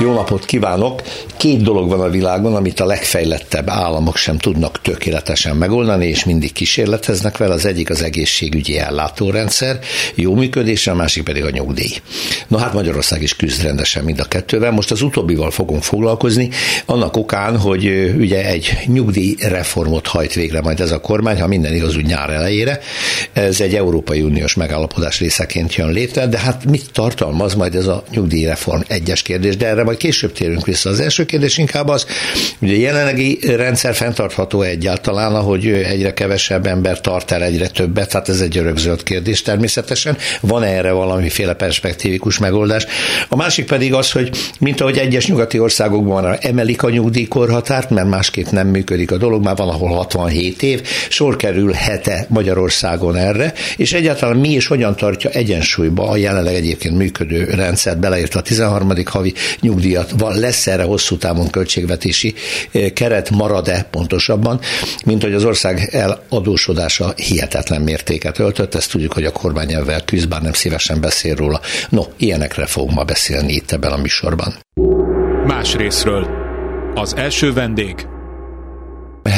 Jó napot kívánok! Két dolog van a világon, amit a legfejlettebb államok sem tudnak tökéletesen megoldani, és mindig kísérleteznek vele. Az egyik az egészségügyi ellátórendszer, jó működése, a másik pedig a nyugdíj. Na hát Magyarország is küzd rendesen mind a kettővel. Most az utóbbival fogunk foglalkozni, annak okán, hogy ugye egy nyugdíjreformot hajt végre majd ez a kormány, ha minden igaz, úgy nyár elejére. Ez egy Európai Uniós megállapodás részeként jön létre, de hát mit tartalmaz majd ez a nyugdíjreform? Egyes kérdés, de erre majd később térünk vissza. Az első kérdés inkább az, hogy a jelenlegi rendszer fenntartható egyáltalán, ahogy egyre kevesebb ember tart el egyre többet, tehát ez egy örökzöld kérdés természetesen. Van erre valamiféle perspektívikus megoldás? A másik pedig az, hogy mint ahogy egyes nyugati országokban emelik a nyugdíjkorhatárt, mert másképp nem működik a dolog, már van ahol 67 év, sor kerül hete Magyarországon erre, és egyáltalán mi és hogyan tartja egyensúlyba a jelenleg egyébként működő rendszert, beleértve a 13. havi nyugdíjat, lesz erre hosszú távon költségvetési eh, keret, marad-e pontosabban, mint hogy az ország eladósodása hihetetlen mértéket öltött, ezt tudjuk, hogy a kormány ebben küzd, bár nem szívesen beszél róla. No, ilyenekre fogunk ma beszélni itt ebben a műsorban. Más részről. Az első vendég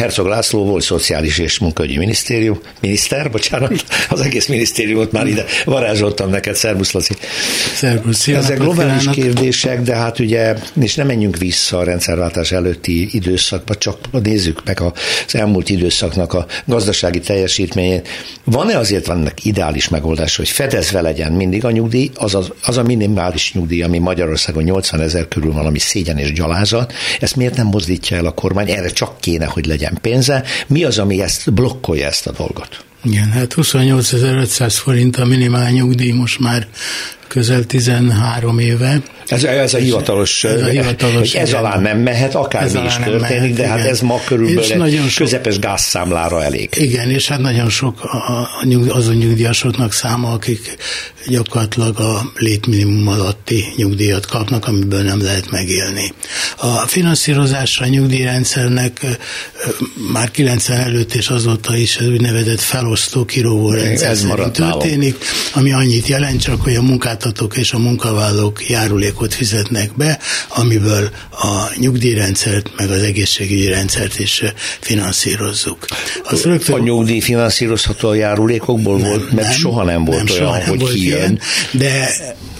Herzog László volt szociális és munkahogyi minisztérium, miniszter, bocsánat, az egész minisztériumot már ide varázsoltam neked, szervusz Laci. Szervusz, Ezek globális kérdések, de hát ugye, és nem menjünk vissza a rendszerváltás előtti időszakba, csak nézzük meg az elmúlt időszaknak a gazdasági teljesítményét. Van-e azért vannak ideális megoldás, hogy fedezve legyen mindig a nyugdíj, az, az, az a minimális nyugdíj, ami Magyarországon 80 ezer körül van, ami szégyen és gyalázat, ezt miért nem mozdítja el a kormány? Erre csak kéne, hogy legyen pénze. Mi az, ami ezt blokkolja ezt a dolgot? Igen, hát 28.500 forint a minimál nyugdíj most már közel 13 éve. Ez, ez a hivatalos, ez, a hivatalos ez alá nem mehet, akármi is történik, mehet, de hát igen. hát ez ma körülbelül egy nagyon sok, közepes gázszámlára elég. Igen, és hát nagyon sok azon nyugdíjasoknak száma, akik gyakorlatilag a létminimum alatti nyugdíjat kapnak, amiből nem lehet megélni. A finanszírozásra a nyugdíjrendszernek már 90 előtt és azóta is az úgynevezett felosztó kirovó rendszer ez történik, ami annyit jelent csak, hogy a munkáltatók és a munkavállalók járulékot fizetnek be, amiből a nyugdíjrendszert, meg az egészségügyi rendszert is finanszírozzuk. Az rögtön... A nyugdíj finanszírozható a járulékokból nem, volt, mert nem, soha nem volt nem, olyan, hogy volt kijön. Ilyen, de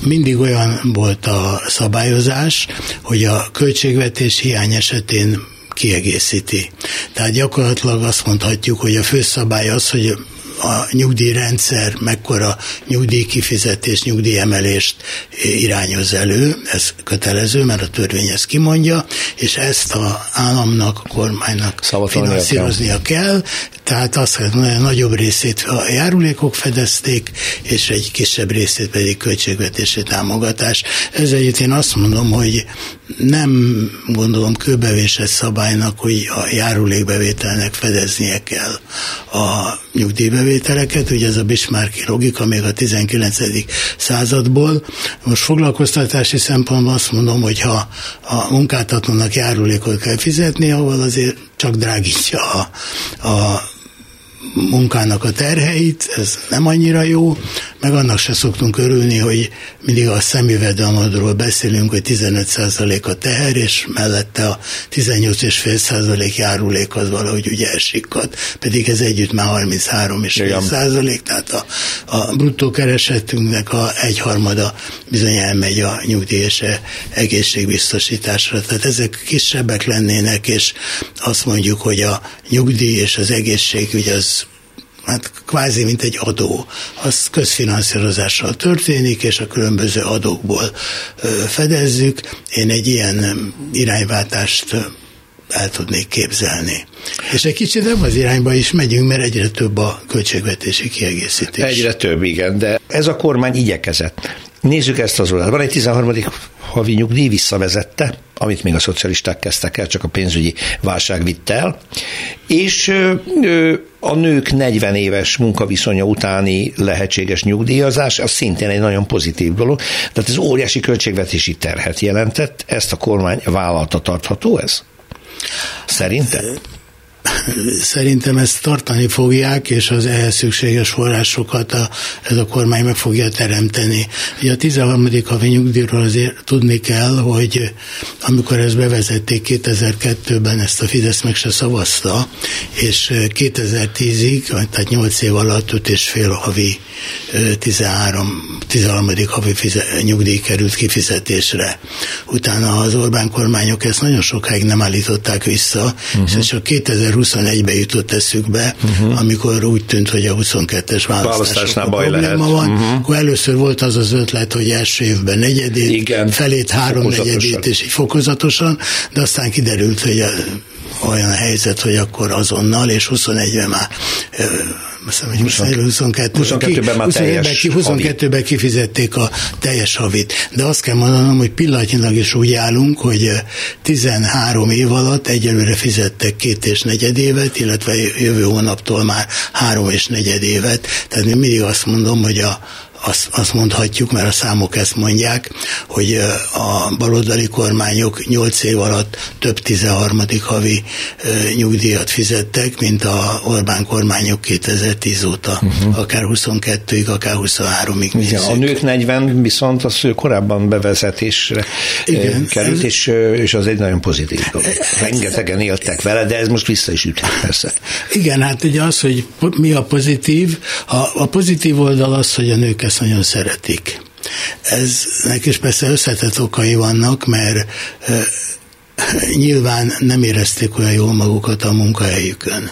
mindig olyan volt a szabályozás, hogy a költségvetés hiány esetén kiegészíti. Tehát gyakorlatilag azt mondhatjuk, hogy a főszabály az, hogy a nyugdíjrendszer mekkora nyugdíjkifizetés, nyugdíjemelést irányoz elő, ez kötelező, mert a törvény ezt kimondja, és ezt a államnak, a kormánynak finanszíroznia kell, tehát azt hogy nagyobb részét a járulékok fedezték, és egy kisebb részét pedig költségvetési támogatás. Ez egyébként én azt mondom, hogy nem gondolom kőbevésett szabálynak, hogy a járulékbevételnek fedeznie kell a nyugdíjbevételeket, ugye ez a Bismarcki logika még a 19. századból. Most foglalkoztatási szempontból azt mondom, hogy ha a munkáltatónak járulékot kell fizetni, ahol azért csak drágítja a, a munkának a terheit, ez nem annyira jó, meg annak se szoktunk örülni, hogy mindig a szemüvedelmadról beszélünk, hogy 15% a teher, és mellette a 18,5% járulék az valahogy ugye elsikkad, pedig ez együtt már 33,5%, tehát a, a bruttó keresetünknek a egyharmada bizony elmegy a nyugdíj és egészségbiztosításra. Tehát ezek kisebbek lennének, és azt mondjuk, hogy a nyugdíj és az egészségügy az hát kvázi mint egy adó. Az közfinanszírozással történik, és a különböző adókból fedezzük. Én egy ilyen irányváltást el tudnék képzelni. És egy kicsit nem az irányba is megyünk, mert egyre több a költségvetési kiegészítés. Egyre több, igen, de ez a kormány igyekezett. Nézzük ezt az oldalt. Van egy 13. havi nyugdíj, visszavezette, amit még a szocialisták kezdtek el, csak a pénzügyi válság vitt el, és a nők 40 éves munkaviszonya utáni lehetséges nyugdíjazás, az szintén egy nagyon pozitív dolog. Tehát ez óriási költségvetési terhet jelentett, ezt a kormány vállalta tartható ez? Szerintem? Szerintem ezt tartani fogják, és az ehhez szükséges forrásokat a, ez a kormány meg fogja teremteni. Ugye a 13. havi nyugdíjról azért tudni kell, hogy amikor ezt bevezették 2002-ben, ezt a Fidesz meg se szavazta, és 2010-ig, tehát 8 év alatt 5 és fél havi 13, 13. havi fize, nyugdíj került kifizetésre. Utána az Orbán kormányok ezt nagyon sokáig nem állították vissza, uh-huh. és csak 2021-ben jutott eszükbe, uh-huh. amikor úgy tűnt, hogy a 22-es választásnál baj probléma lehet. van. Uh-huh. Akkor először volt az az ötlet, hogy első évben negyedét, Igen. felét három negyedét, és így fokozatosan, de aztán kiderült, hogy a, olyan helyzet, hogy akkor azonnal, és 21-ben már hiszem, hogy 22, 22-ben már 22 teljes 22-ben kifizették a teljes havit. De azt kell mondanom, hogy pillanatnyilag is úgy állunk, hogy 13 év alatt egyelőre fizettek két és negyed évet, illetve jövő hónaptól már három és negyed évet. Tehát én mindig azt mondom, hogy a, azt, azt mondhatjuk, mert a számok ezt mondják, hogy a baloldali kormányok 8 év alatt több 13. havi nyugdíjat fizettek, mint a Orbán kormányok 2010 óta, uh-huh. akár 22-ig, akár 23-ig nézzük. A nők 40 viszont az korábban bevezetésre Igen, került, és, és az egy nagyon pozitív dolog. Rengetegen éltek vele, de ez most vissza is üthet persze. Igen, hát ugye az, hogy mi a pozitív, a, a pozitív oldal az, hogy a nők ezt nagyon szeretik. Eznek is persze összetett okai vannak, mert nyilván nem érezték olyan jól magukat a munkahelyükön.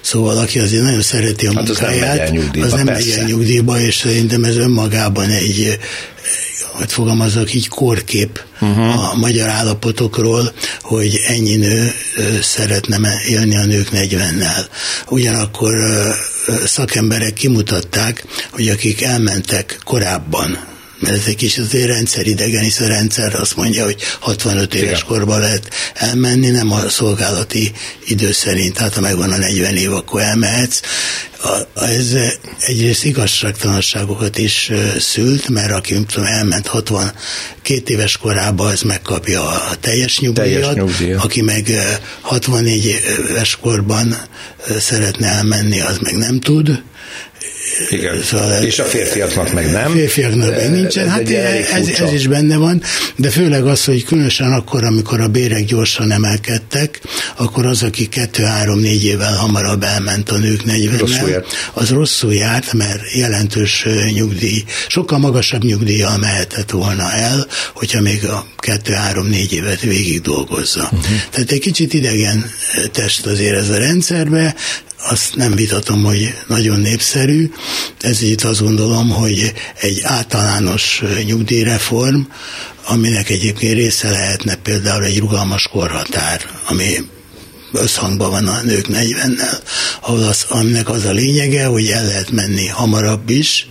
Szóval aki azért nagyon szereti a hát munkáját, az nem megy el nyugdíjba, és szerintem ez önmagában egy, hogy fogalmazok így, kórkép uh-huh. a magyar állapotokról, hogy ennyi nő szeretne élni a nők 40-nel. Ugyanakkor szakemberek kimutatták, hogy akik elmentek korábban mert ez egy kis azért rendszeridegen, hisz a rendszer azt mondja, hogy 65 éves Igen. korban lehet elmenni, nem a szolgálati idő szerint, hát ha megvan a 40 év, akkor elmehetsz. Ez egyrészt igazságtalanságokat is szült, mert aki tudom, elment 62 éves korában, az megkapja a teljes nyugdíjat, teljes nyugdíjat. aki meg 64 éves korban szeretne elmenni, az meg nem tud igen. Szóval és a férfiaknak meg nem. Férfiaknak meg nincsen. Hát ez, ez, ez is benne van, de főleg az, hogy különösen akkor, amikor a bérek gyorsan emelkedtek, akkor az, aki kettő-három-négy évvel hamarabb elment a nők 40 az rosszul járt, mert jelentős nyugdíj, sokkal magasabb nyugdíjjal mehetett volna el, hogyha még a kettő-három-négy évet végig dolgozza. Uh-huh. Tehát egy kicsit idegen test azért ez a rendszerbe, azt nem vitatom, hogy nagyon népszerű, ez itt azt gondolom, hogy egy általános nyugdíjreform, aminek egyébként része lehetne például egy rugalmas korhatár, ami összhangban van a nők 40-nel, ahol az, aminek az a lényege, hogy el lehet menni hamarabb is,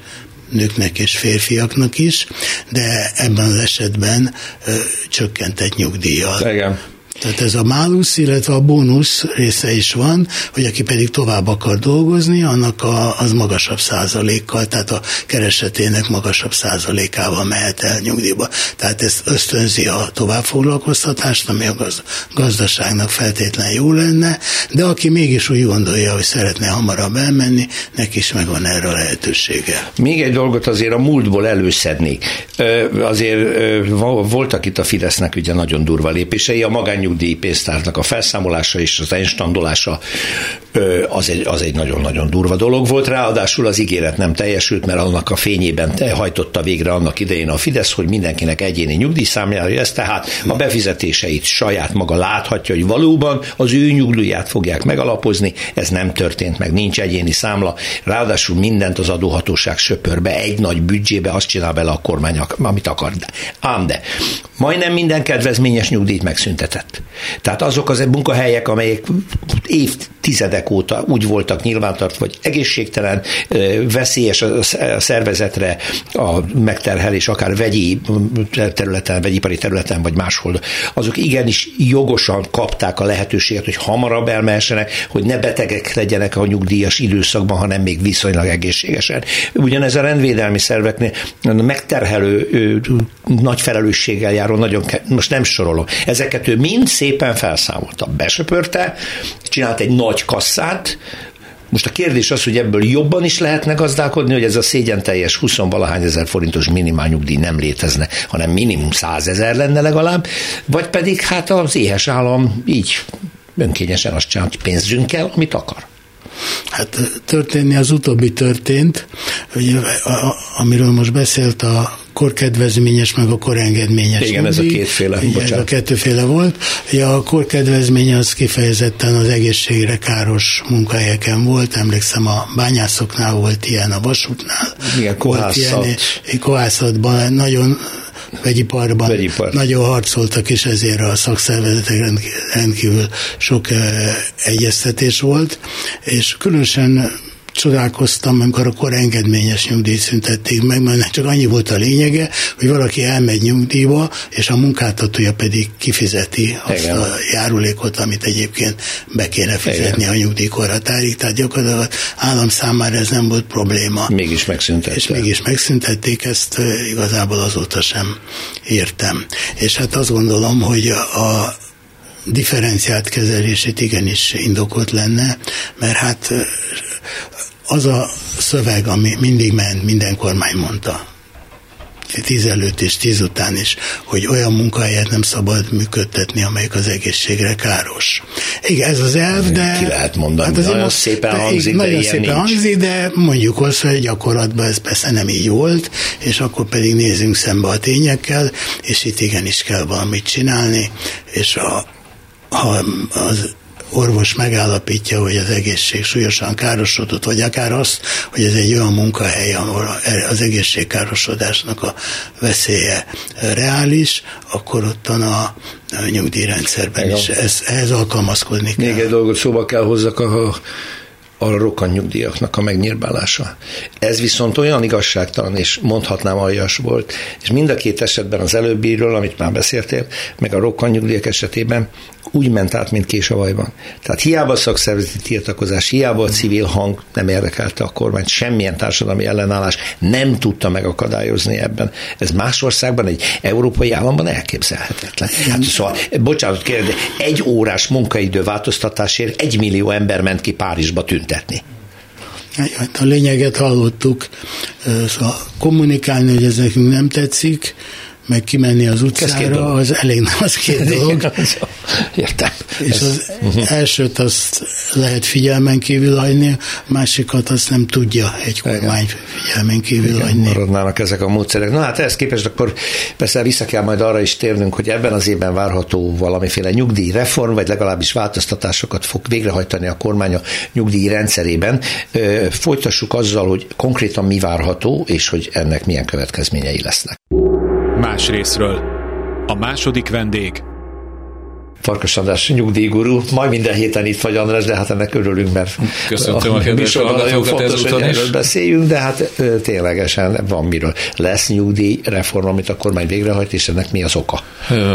nőknek és férfiaknak is, de ebben az esetben ö, csökkentett nyugdíjjal. Igen. Tehát ez a málusz, illetve a bónusz része is van, hogy aki pedig tovább akar dolgozni, annak a, az magasabb százalékkal, tehát a keresetének magasabb százalékával mehet el nyugdíjba. Tehát ez ösztönzi a továbbfoglalkoztatást, ami a gaz, gazdaságnak feltétlen jó lenne, de aki mégis úgy gondolja, hogy szeretne hamarabb elmenni, neki is megvan erre a lehetősége. Még egy dolgot azért a múltból előszedni. Azért voltak itt a Fidesznek ugye nagyon durva lépései, a magány nyugdíjpénztárnak a felszámolása és az enstandolása az egy, az egy nagyon-nagyon durva dolog volt. Ráadásul az ígéret nem teljesült, mert annak a fényében hajtotta végre annak idején a Fidesz, hogy mindenkinek egyéni nyugdíjszámlája ez, tehát a befizetéseit saját maga láthatja, hogy valóban az ő nyugdíját fogják megalapozni, ez nem történt meg, nincs egyéni számla, ráadásul mindent az adóhatóság söpörbe, egy nagy büdzsébe, azt csinál bele a kormány, amit akar. Ám de, majdnem minden kedvezményes nyugdíjt megszüntetett. Tehát azok az munkahelyek, amelyek évtizedek évek óta úgy voltak nyilvántartva, hogy egészségtelen, veszélyes a szervezetre a megterhelés, akár vegyi területen, vegyipari területen, vagy máshol, azok igenis jogosan kapták a lehetőséget, hogy hamarabb elmehessenek, hogy ne betegek legyenek a nyugdíjas időszakban, hanem még viszonylag egészségesen. Ugyanez a rendvédelmi szerveknél megterhelő, nagy felelősséggel járó, nagyon, most nem sorolom. Ezeket ő mind szépen felszámolta. Besöpörte, csinált egy nagy kasszát, most a kérdés az, hogy ebből jobban is lehetne gazdálkodni, hogy ez a szégyen teljes 20 valahány ezer forintos minimálnyugdíj nem létezne, hanem minimum 100 ezer lenne legalább, vagy pedig hát az éhes állam így önkényesen azt csinál, hogy pénzünkkel, amit akar. Hát történni az utóbbi történt, ugye, amiről most beszélt a korkedvezményes, meg a korengedményes. Igen, nyugdíj. ez a kétféle. Igen, ez a kettőféle volt. Ja, a korkedvezmény az kifejezetten az egészségre káros munkahelyeken volt. Emlékszem, a bányászoknál volt ilyen, a vasútnál. Igen, kohászat. Ilyen, kohászatban nagyon vegyiparban Vegyipar. nagyon harcoltak, és ezért a szakszervezetek rendkívül sok egyeztetés volt, és különösen csodálkoztam, amikor a kor engedményes nyugdíjt szüntették meg, mert csak annyi volt a lényege, hogy valaki elmegy nyugdíjba, és a munkáltatója pedig kifizeti azt Igen. a járulékot, amit egyébként be kéne fizetni Igen. a nyugdíjkorhatárig, tehát gyakorlatilag állam számára ez nem volt probléma. Mégis megszüntették. És mégis megszüntették, ezt igazából azóta sem értem. És hát azt gondolom, hogy a differenciált kezelését igenis indokolt lenne, mert hát az a szöveg, ami mindig ment, minden kormány mondta, tíz előtt és tíz után is, hogy olyan munkahelyet nem szabad működtetni, amelyik az egészségre káros. Igen, ez az elv, de... Ki lehet mondani, hát nagyon most, szépen hangzik, de Nagyon szépen nincs. hangzik, de mondjuk azt, hogy gyakorlatban ez persze nem így volt, és akkor pedig nézzünk szembe a tényekkel, és itt igenis kell valamit csinálni, és a, ha az orvos megállapítja, hogy az egészség súlyosan károsodott, vagy akár azt, hogy ez egy olyan munkahely, ahol az egészségkárosodásnak a veszélye reális, akkor ottan a nyugdíjrendszerben Igen. is ez, ehhez alkalmazkodni kell. Még egy dolgot szóba kell hozzak, a a rokkanyugdíjaknak a megnyírbálása. Ez viszont olyan igazságtalan, és mondhatnám aljas volt, és mind a két esetben az előbbiről, amit már beszéltél, meg a rokkanyugdíjak esetében úgy ment át, mint kés a vajban. Tehát hiába szakszervezeti tiltakozás, hiába a civil hang nem érdekelte a kormányt, semmilyen társadalmi ellenállás nem tudta megakadályozni ebben. Ez más országban, egy európai államban elképzelhetetlen. Hát, szóval, bocsánat, kérde, egy órás munkaidő változtatásért egy millió ember ment ki Párizsba tüntetni. Hát a lényeget hallottuk, szóval kommunikálni, hogy ez nekünk nem tetszik, meg kimenni az utcára, az elég nem az két dolog. Értem. És Ez, az uh-huh. elsőt azt lehet figyelmen kívül hagyni, másikat azt nem tudja egy kormány figyelmen kívül Igen, hagyni. Maradnának ezek a módszerek. Na hát ehhez képest akkor persze vissza kell majd arra is térnünk, hogy ebben az évben várható valamiféle nyugdíjreform, vagy legalábbis változtatásokat fog végrehajtani a kormány a nyugdíj rendszerében. Folytassuk azzal, hogy konkrétan mi várható, és hogy ennek milyen következményei lesznek. Más részről. A második vendég Farkas András nyugdíjgurú. Majd minden héten itt vagy András, de hát ennek örülünk, mert Köszöntöm a, a kedves nagyon fontos, hogy erről is. beszéljünk, de hát ténylegesen van miről. Lesz nyugdíjreform, amit a kormány végrehajt, és ennek mi az oka?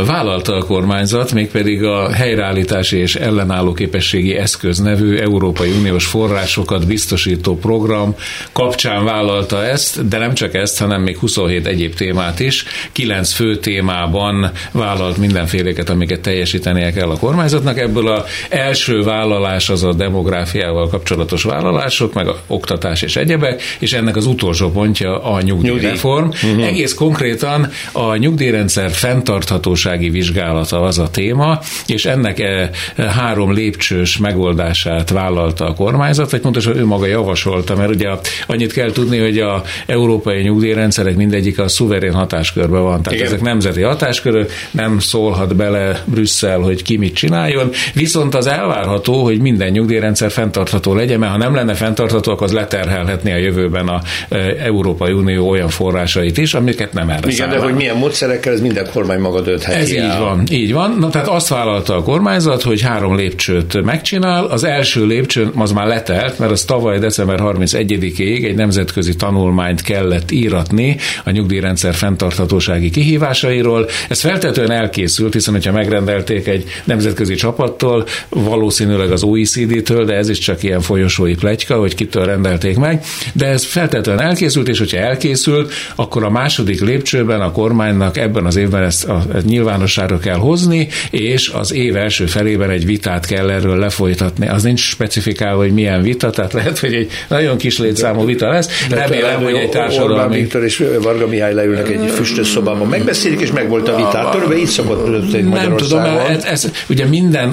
Vállalta a kormányzat, mégpedig a helyreállítási és ellenálló képességi eszköz nevű Európai Uniós forrásokat biztosító program kapcsán vállalta ezt, de nem csak ezt, hanem még 27 egyéb témát is. Kilenc fő témában vállalt mindenféleket, amiket teljesíteni teljesítenie kell a kormányzatnak. Ebből a első vállalás az a demográfiával kapcsolatos vállalások, meg a oktatás és egyebek, és ennek az utolsó pontja a nyugdíjreform. Nyugdíj. Uh-huh. Egész konkrétan a nyugdíjrendszer fenntarthatósági vizsgálata az a téma, és ennek e, három lépcsős megoldását vállalta a kormányzat, vagy pontosan ő maga javasolta, mert ugye annyit kell tudni, hogy a európai nyugdíjrendszerek mindegyik a szuverén hatáskörben van. Tehát Igen. ezek nemzeti hatáskörök, nem szólhat bele Brüsszel, hogy ki mit csináljon, viszont az elvárható, hogy minden nyugdíjrendszer fenntartható legyen, mert ha nem lenne fenntartható, akkor az leterhelhetné a jövőben a Európai Unió olyan forrásait is, amiket nem erre Igen, de hogy milyen módszerekkel, ez minden kormány maga döntheti Ez el. így van, így van. Na, tehát azt vállalta a kormányzat, hogy három lépcsőt megcsinál. Az első lépcső az már letelt, mert az tavaly december 31-ig egy nemzetközi tanulmányt kellett íratni a nyugdíjrendszer fenntarthatósági kihívásairól. Ez feltetően elkészült, hiszen hogyha megrendelték egy nemzetközi csapattól, valószínűleg az OECD-től, de ez is csak ilyen folyosói pletyka, hogy kitől rendelték meg, de ez feltetően elkészült, és hogyha elkészült, akkor a második lépcsőben a kormánynak ebben az évben ezt, a, ezt nyilvánosságra kell hozni, és az év első felében egy vitát kell erről lefolytatni. Az nincs specifikálva, hogy milyen vita, tehát lehet, hogy egy nagyon kis létszámú vita lesz. Remélem, hogy egy társadalmi... Orbán Viktor és Varga Mihály leülnek egy füstös szobában, megbeszélik, és meg volt a vita. Körülbelül így szokott Nem tudom, ez, ugye minden,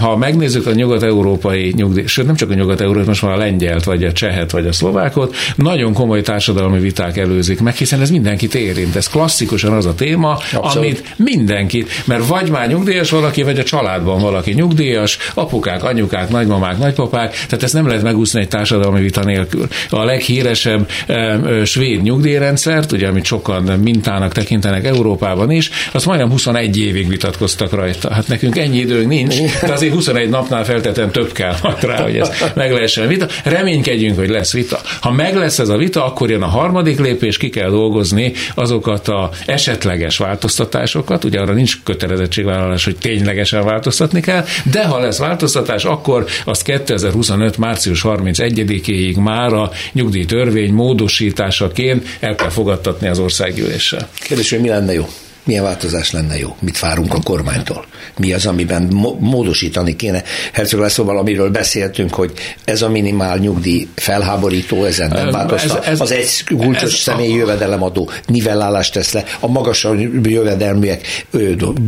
ha megnézzük a nyugat-európai nyugdíj, sőt nem csak a nyugat-európai, most már a lengyelt, vagy a csehet, vagy a szlovákot, nagyon komoly társadalmi viták előzik meg, hiszen ez mindenkit érint. Ez klasszikusan az a téma, Abszolút. amit mindenkit, mert vagy már nyugdíjas valaki, vagy a családban valaki nyugdíjas, apukák, anyukák, nagymamák, nagypapák, tehát ezt nem lehet megúszni egy társadalmi vita nélkül. A leghíresebb e, svéd nyugdíjrendszert, ugye, amit sokan mintának tekintenek Európában is, azt majdnem 21 évig vitatkoztak rajta. Hát nekünk ennyi időnk nincs, de azért 21 napnál feltétlenül több kell majd rá, hogy ez meg lehessen vita. Reménykedjünk, hogy lesz vita. Ha meg lesz ez a vita, akkor jön a harmadik lépés, ki kell dolgozni azokat a esetleges változtatásokat, ugye arra nincs kötelezettségvállalás, hogy ténylegesen változtatni kell, de ha lesz változtatás, akkor azt 2025. március 31-éig már a nyugdíjtörvény módosításaként el kell fogadtatni az országgyűléssel. Kérdés, hogy mi lenne jó? Milyen változás lenne jó? Mit várunk a kormánytól? Mi az, amiben módosítani kéne? Herzog Lászlóval, amiről beszéltünk, hogy ez a minimál nyugdíj felháborító, ezen nem változtat. Ez, ez, az egy kulcsos személyi jövedelemadó nivellálást tesz le, a magas jövedelműek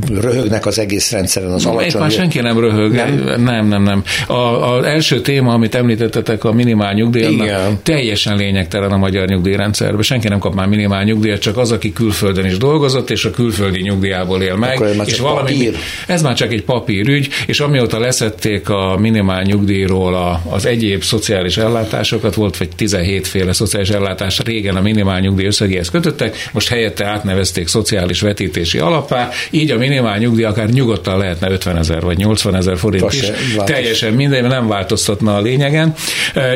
röhögnek az egész rendszeren, az alacsony... Itt már senki nem röhög. Nem, nem, nem. nem. Az első téma, amit említettetek, a minimál nyugdíj, teljesen lényegtelen a magyar nyugdíjrendszerben. Senki nem kap már minimál nyugdíjat, csak az, aki külföldön is dolgozott, és a kül külföldi nyugdíjából él meg. és valami, papír. Ez már csak egy papírügy, és amióta leszették a minimál nyugdíjról a, az egyéb szociális ellátásokat, volt vagy 17 féle szociális ellátás régen a minimál nyugdíj összegéhez kötöttek, most helyette átnevezték szociális vetítési alapá, így a minimál nyugdíj akár nyugodtan lehetne 50 ezer vagy 80 ezer forint Most is. Teljesen minden, nem változtatna a lényegen.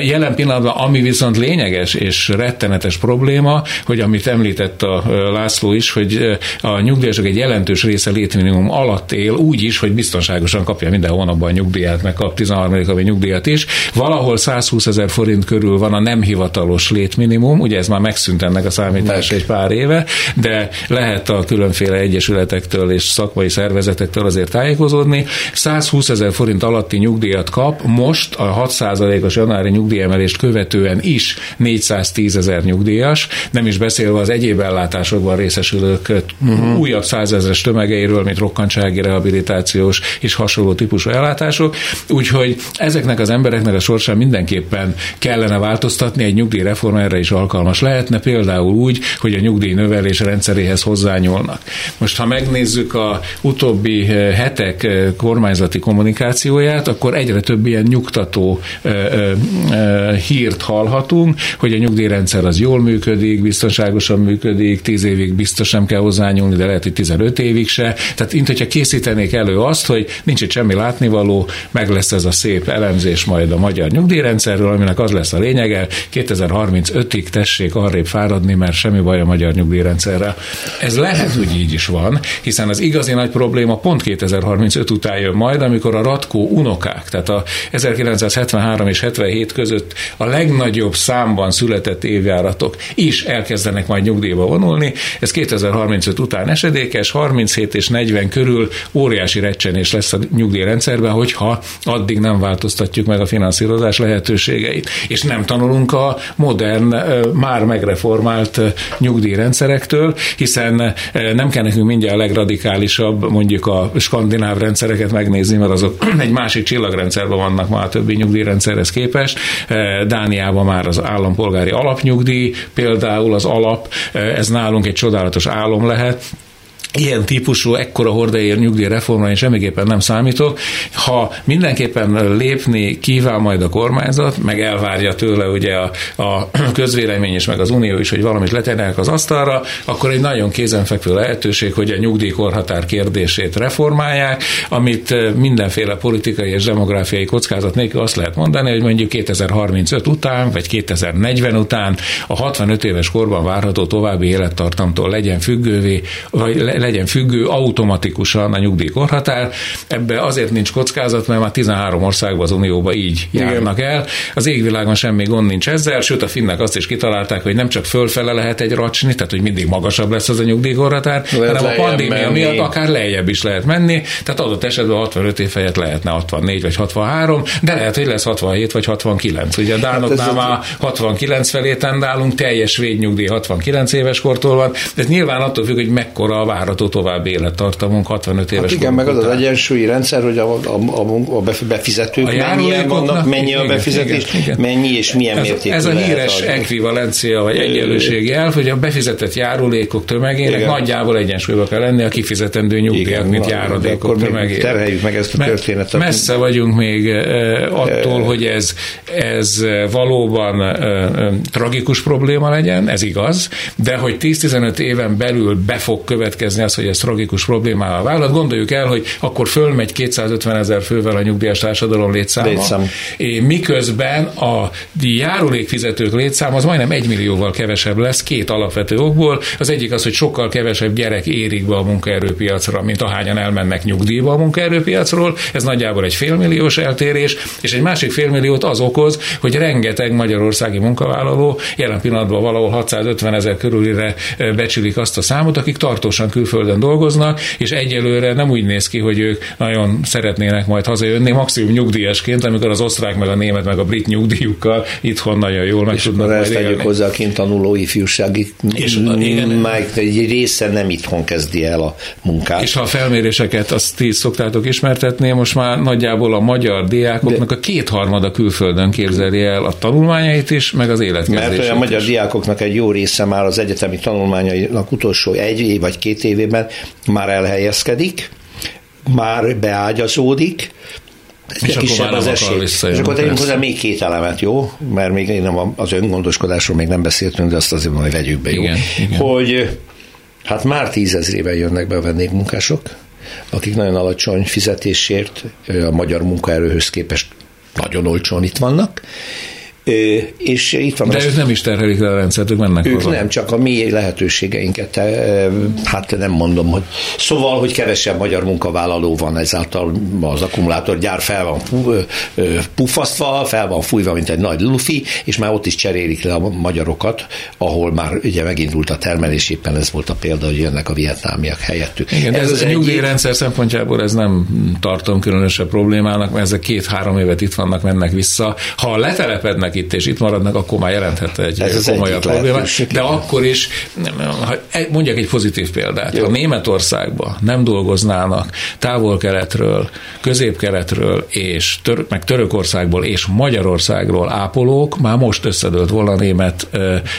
Jelen pillanatban, ami viszont lényeges és rettenetes probléma, hogy amit említett a László is, hogy a a nyugdíjasok egy jelentős része létminimum alatt él, úgy is, hogy biztonságosan kapja minden hónapban a nyugdíját, meg kap 13. havi nyugdíjat is. Valahol 120 ezer forint körül van a nem hivatalos létminimum, ugye ez már megszűnt ennek a számítás egy pár éve, de lehet a különféle egyesületektől és szakmai szervezetektől azért tájékozódni. 120 ezer forint alatti nyugdíjat kap, most a 6%-os januári nyugdíjemelést követően is 410 ezer nyugdíjas, nem is beszélve az egyéb ellátásokban részesülők uh-huh uh-huh. újabb százezres tömegeiről, mint rokkantsági rehabilitációs és hasonló típusú ellátások. Úgyhogy ezeknek az embereknek a sorsán mindenképpen kellene változtatni, egy nyugdíjreform erre is alkalmas lehetne, például úgy, hogy a nyugdíj növelés rendszeréhez hozzányúlnak. Most, ha megnézzük a utóbbi eh, hetek eh, kormányzati kommunikációját, akkor egyre több ilyen nyugtató eh, hírt hallhatunk, hogy a nyugdíjrendszer az jól működik, biztonságosan működik, tíz évig biztos nem kell hozzányúlni, de lehet, hogy 15 évig se. Tehát, mint hogyha készítenék elő azt, hogy nincs itt semmi látnivaló, meg lesz ez a szép elemzés majd a magyar nyugdíjrendszerről, aminek az lesz a lényege, 2035-ig tessék arrébb fáradni, mert semmi baj a magyar nyugdíjrendszerrel. Ez lehet, hogy így is van, hiszen az igazi nagy probléma pont 2035 után jön majd, amikor a ratkó unokák, tehát a 1973 és 77 között a legnagyobb számban született évjáratok is elkezdenek majd nyugdíjba vonulni. Ez 2035 után után esedékes, 37 és 40 körül óriási recsenés lesz a nyugdíjrendszerben, hogyha addig nem változtatjuk meg a finanszírozás lehetőségeit. És nem tanulunk a modern, már megreformált nyugdíjrendszerektől, hiszen nem kell nekünk mindjárt a legradikálisabb, mondjuk a skandináv rendszereket megnézni, mert azok egy másik csillagrendszerben vannak már a többi nyugdíjrendszerhez képest. Dániában már az állampolgári alapnyugdíj, például az alap, ez nálunk egy csodálatos álom lehet, ilyen típusú, ekkora hordeér nyugdíjreformra én semmiképpen nem számítok. Ha mindenképpen lépni kíván majd a kormányzat, meg elvárja tőle ugye a, a közvélemény és meg az unió is, hogy valamit letennek az asztalra, akkor egy nagyon kézenfekvő lehetőség, hogy a nyugdíjkorhatár kérdését reformálják, amit mindenféle politikai és demográfiai kockázat nélkül azt lehet mondani, hogy mondjuk 2035 után, vagy 2040 után a 65 éves korban várható további élettartamtól legyen függővé, vagy legyen függő automatikusan a nyugdíjkorhatár. Ebbe azért nincs kockázat, mert már 13 országban az Unióban így Igen. járnak el. Az égvilágon semmi gond nincs ezzel, sőt a finnek azt is kitalálták, hogy nem csak fölfele lehet egy racsni, tehát hogy mindig magasabb lesz az a nyugdíjkorhatár, hanem a pandémia menni. miatt akár lejjebb is lehet menni, tehát adott esetben 65 év helyett lehetne 64 vagy 63, de lehet, hogy lesz 67 vagy 69. Ugye a Dánoknál hát már 69 felé tendálunk, teljes védnyugdíj 69 éves kortól van, de ez nyilván attól függ, hogy mekkora a várható további élettartamunk 65 éves hát igen, meg az az egyensúlyi rendszer, hogy a, a, a, a befizetők a mennyien vannak, mennyi a befizetés, igen, igen. mennyi és milyen ez, mértékű Ez a híres ekvivalencia vagy egyenlőségi elv, hogy a befizetett járulékok tömegének igen. nagyjából egyensúlyba kell lenni a kifizetendő nyugdíjak, mint járadékok tömegének. Terheljük meg ezt a történetet. Messze vagyunk még attól, hogy ez, ez valóban tragikus probléma legyen, ez igaz, de hogy 10-15 éven belül be fog következni az, hogy ez tragikus problémával vállalt. Gondoljuk el, hogy akkor fölmegy 250 ezer fővel a nyugdíjas társadalom létszáma, Létszám. miközben a járulékfizetők létszáma az majdnem egy millióval kevesebb lesz, két alapvető okból. Az egyik az, hogy sokkal kevesebb gyerek érik be a munkaerőpiacra, mint ahányan elmennek nyugdíjba a munkaerőpiacról. Ez nagyjából egy félmilliós eltérés, és egy másik félmilliót az okoz, hogy rengeteg magyarországi munkavállaló jelen pillanatban valahol 650 ezer körülire becsülik azt a számot, akik tartósan külföldön dolgoznak, és egyelőre nem úgy néz ki, hogy ők nagyon szeretnének majd hazajönni, maximum nyugdíjasként, amikor az osztrák, meg a német, meg a brit nyugdíjukkal itthon nagyon jól meg és tudnak majd élni. hozzá a kint tanuló ifjúsági, és igen. egy része nem itthon kezdi el a munkát. És ha a felméréseket azt ti szoktátok ismertetni, most már nagyjából a magyar diákoknak De... a kétharmada külföldön képzeli el a tanulmányait is, meg az életkezdését Mert olyan magyar diákoknak egy jó része már az egyetemi tanulmányainak utolsó egy év vagy két évében már elhelyezkedik, már beágyazódik, és kisebb az esély. És akkor tegyünk hozzá még két elemet, jó? Mert még nem az öngondoskodásról még nem beszéltünk, de azt azért majd vegyük be, jó? Igen, igen. Hogy hát már tízezrével jönnek be a vendégmunkások, akik nagyon alacsony fizetésért a magyar munkaerőhöz képest nagyon olcsón itt vannak, és itt van De az, ők nem is terhelik le a rendszert, ők mennek Ők haza. nem, csak a mi lehetőségeinket, hát nem mondom, hogy szóval, hogy kevesebb magyar munkavállaló van, ezáltal az akkumulátorgyár fel van pufasztva, fel van fújva, mint egy nagy lufi, és már ott is cserélik le a magyarokat, ahol már ugye megindult a termelés, éppen ez volt a példa, hogy jönnek a vietnámiak helyettük. Igen, ez, ez a nyugdíjrendszer szempontjából ez nem tartom különösebb problémának, mert ezek két-három évet itt vannak, mennek vissza. Ha letelepednek itt, és itt maradnak, akkor már jelenthet egy Ez komolyabb problémát. De akkor is, mondjak egy pozitív példát. Jó. Ha Németországban nem dolgoznának távol-keletről, közép-keletről, és tör, meg Törökországból és Magyarországról ápolók, már most összedőlt volna a német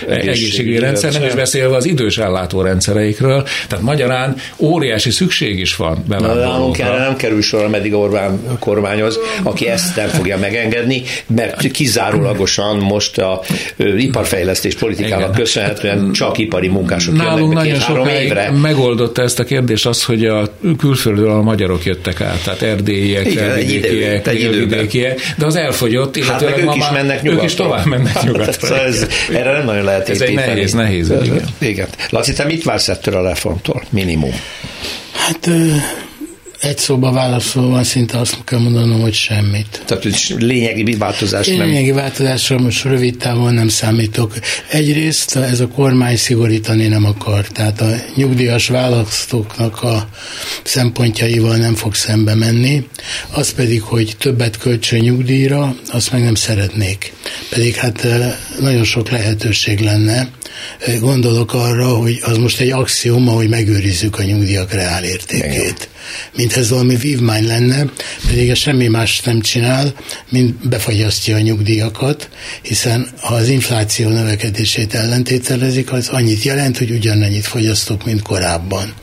egészségügyi rendszer, nem is beszélve az idős ellátórendszereikről. Tehát magyarán óriási szükség is van bevándorlókra. erre nem kerül sor, ameddig Orbán kormányoz, aki ezt nem fogja megengedni, mert kizárólag túlságosan most a ö, iparfejlesztés politikának Igen. köszönhetően csak ipari munkások Nálunk jönnek nagyon sokáig évre. megoldotta ezt a kérdést az, hogy a külföldről a magyarok jöttek át, tehát erdélyiek, erdélyiek, vidékiek, de az elfogyott, illetve hát ők is mennek nyugodtan. Ők is tovább mennek hát, nyugodtan. szóval ez, erre nem nagyon lehet Ez egy nehéz, nehéz. Igen. igen. Laci, te mit vársz ettől a reformtól? Minimum. Hát egy szóba válaszolva szinte azt kell mondanom, hogy semmit. Tehát lényegi változás nem? Lényegi változásra most rövid távon nem számítok. Egyrészt ez a kormány szigorítani nem akar, tehát a nyugdíjas választóknak a szempontjaival nem fog szembe menni, az pedig, hogy többet költsön nyugdíjra, azt meg nem szeretnék. Pedig hát eh, nagyon sok lehetőség lenne. Eh, gondolok arra, hogy az most egy axioma, hogy megőrizzük a nyugdíjak reálértékét. Mint ez valami vívmány lenne, pedig ez semmi más nem csinál, mint befagyasztja a nyugdíjakat, hiszen ha az infláció növekedését ellentételezik, az annyit jelent, hogy ugyanannyit fogyasztok, mint korábban.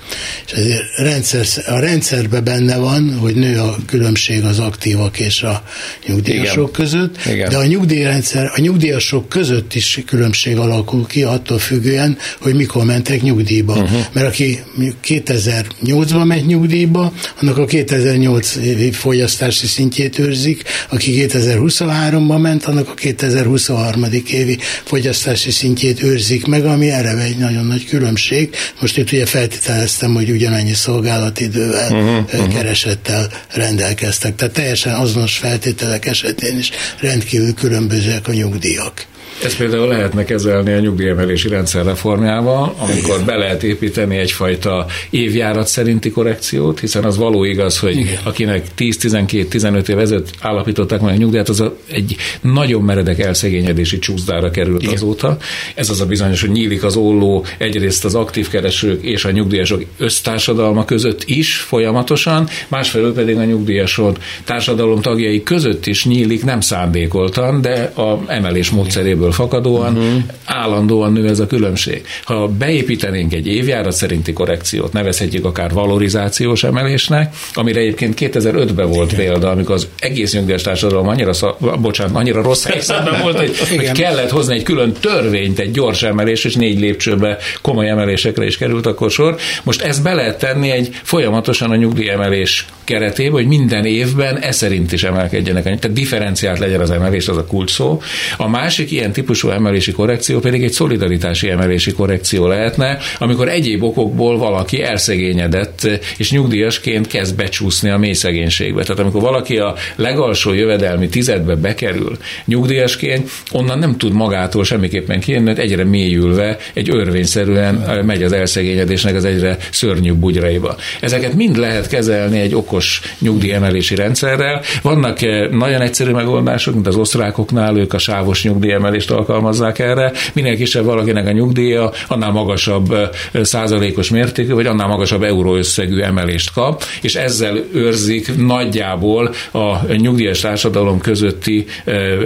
És ezért rendszer, a rendszerben benne van, hogy nő a különbség az aktívak és a nyugdíjasok Igen. között, Igen. de a nyugdíjrendszer, a nyugdíjasok között is különbség alakul ki, attól függően, hogy mikor mentek nyugdíjba. Uh-huh. Mert aki 2008-ban ment nyugdíjba, annak a 2008 évi fogyasztási szintjét őrzik, aki 2023-ban ment, annak a 2023. évi fogyasztási szintjét őrzik meg, ami erre egy nagyon nagy különbség. Most itt ugye feltételeztem, hogy ugyanannyi szolgálatidővel, uh-huh, uh-huh. keresettel rendelkeztek. Tehát teljesen azonos feltételek esetén is rendkívül különbözőek a nyugdíjak. Ezt például lehetne kezelni a nyugdíjemelési rendszer reformjával, amikor be lehet építeni egyfajta évjárat szerinti korrekciót, hiszen az való igaz, hogy Igen. akinek 10-12-15 év ezelőtt állapították meg a nyugdíjat, az egy nagyon meredek elszegényedési csúszdára került Igen. azóta. Ez az a bizonyos, hogy nyílik az olló egyrészt az aktív keresők és a nyugdíjasok össztársadalma között is folyamatosan, másfelől pedig a nyugdíjasok társadalom tagjai között is nyílik, nem szándékoltan, de a emelés módszeréből ebből fakadóan uh-huh. állandóan nő ez a különbség. Ha beépítenénk egy évjárat szerinti korrekciót, nevezhetjük akár valorizációs emelésnek, amire egyébként 2005-ben volt Igen. példa, amikor az egész nyugdíjas társadalom annyira, szak, bocsánat, annyira rossz helyzetben volt, hogy, hogy kellett hozni egy külön törvényt, egy gyors emelés, és négy lépcsőbe komoly emelésekre is került akkor sor. Most ezt be lehet tenni egy folyamatosan a nyugdíjemelés keretébe, hogy minden évben e szerint is emelkedjenek. Tehát differenciált legyen az emelés, az a kulcs szó. A másik ilyen típusú emelési korrekció pedig egy szolidaritási emelési korrekció lehetne, amikor egyéb okokból valaki elszegényedett, és nyugdíjasként kezd becsúszni a mély szegénységbe. Tehát amikor valaki a legalsó jövedelmi tizedbe bekerül nyugdíjasként, onnan nem tud magától semmiképpen kijönni, mert egyre mélyülve egy örvényszerűen megy az elszegényedésnek az egyre szörnyűbb bugyraiba. Ezeket mind lehet kezelni egy okos nyugdíjemelési rendszerrel. Vannak eh, nagyon egyszerű megoldások, mint az osztrákoknál, ők a sávos nyugdíjemelést emelést alkalmazzák erre. Minél kisebb valakinek a nyugdíja, annál magasabb százalékos mértékű, vagy annál magasabb euróösszegű emelést kap, és ezzel őrzik nagyjából a nyugdíjas társadalom közötti